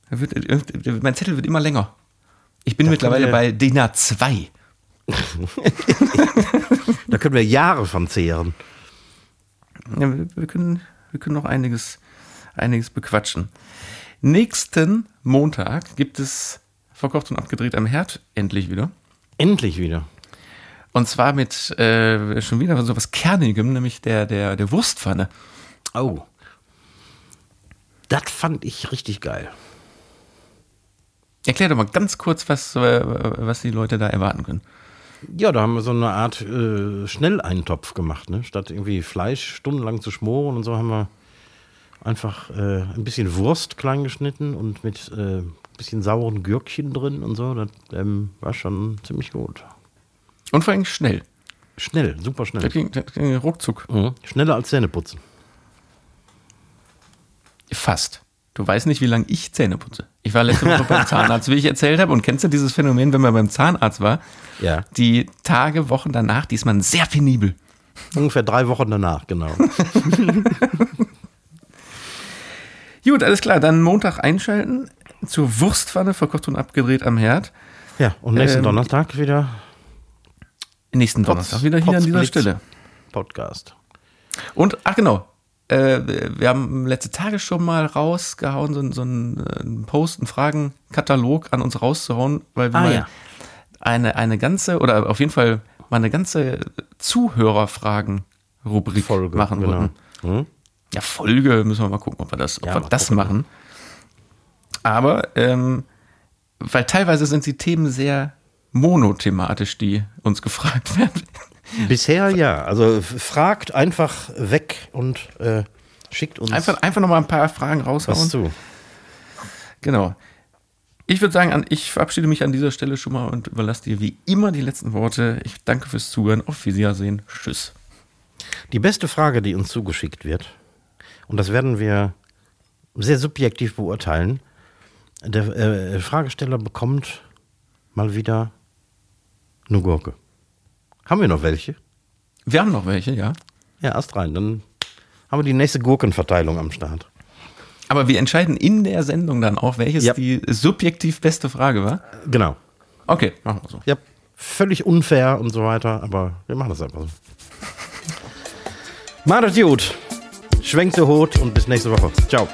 Wird, mein Zettel wird immer länger. Ich bin da mittlerweile bei DIN A2. da können wir Jahre von zehren. Ja, wir, wir, können, wir können noch einiges, einiges bequatschen. Nächsten Montag gibt es verkocht und abgedreht am Herd endlich wieder. Endlich wieder. Und zwar mit äh, schon wieder so was Kernigem, nämlich der, der, der Wurstpfanne. Oh. Das fand ich richtig geil. Erklär doch mal ganz kurz, was, äh, was die Leute da erwarten können. Ja, da haben wir so eine Art äh, Schnelleintopf gemacht. Ne? Statt irgendwie Fleisch stundenlang zu schmoren und so haben wir einfach äh, ein bisschen Wurst klein geschnitten und mit äh, bisschen sauren Gürkchen drin und so. Das ähm, war schon ziemlich gut. Und vor allem schnell. Schnell, super schnell. Das ging, das ging ruckzuck. Mhm. Schneller als Zähneputzen. Fast. Du weißt nicht, wie lange ich Zähne putze. Ich war letzte Woche beim Zahnarzt, wie ich erzählt habe. Und kennst du dieses Phänomen, wenn man beim Zahnarzt war? Ja. Die Tage, Wochen danach, die ist man sehr penibel. Ungefähr drei Wochen danach, genau. Gut, alles klar. Dann Montag einschalten zur Wurstpfanne, verkocht und abgedreht am Herd. Ja, und nächsten ähm, Donnerstag wieder. Nächsten Pots, Donnerstag wieder hier Pots an dieser Blitz Stelle. Podcast. Und, ach genau, äh, wir haben letzte Tage schon mal rausgehauen, so, so einen, äh, einen Post, einen Fragenkatalog an uns rauszuhauen, weil wir ah, mal ja. eine, eine ganze, oder auf jeden Fall mal eine ganze Zuhörerfragen-Rubrik machen genau. wollten. Hm? Ja, Folge müssen wir mal gucken, ob wir das, ob ja, wir das machen. Aber, ähm, weil teilweise sind die Themen sehr monothematisch, die uns gefragt werden. Bisher ja. Also fragt einfach weg und äh, schickt uns. Einfach, einfach nochmal ein paar Fragen raushauen. Was zu. Genau. Ich würde sagen, ich verabschiede mich an dieser Stelle schon mal und überlasse dir wie immer die letzten Worte. Ich danke fürs Zuhören. Auf Wiedersehen. Tschüss. Die beste Frage, die uns zugeschickt wird, und das werden wir sehr subjektiv beurteilen, der äh, Fragesteller bekommt mal wieder eine Gurke. Haben wir noch welche? Wir haben noch welche, ja. Ja, erst rein. Dann haben wir die nächste Gurkenverteilung am Start. Aber wir entscheiden in der Sendung dann auch, welches Ja. die subjektiv beste Frage war. Genau. Okay, machen wir so. Ja, völlig unfair und so weiter, aber wir machen das einfach so. Macht es gut. Schwenkt Hut und bis nächste Woche. Ciao.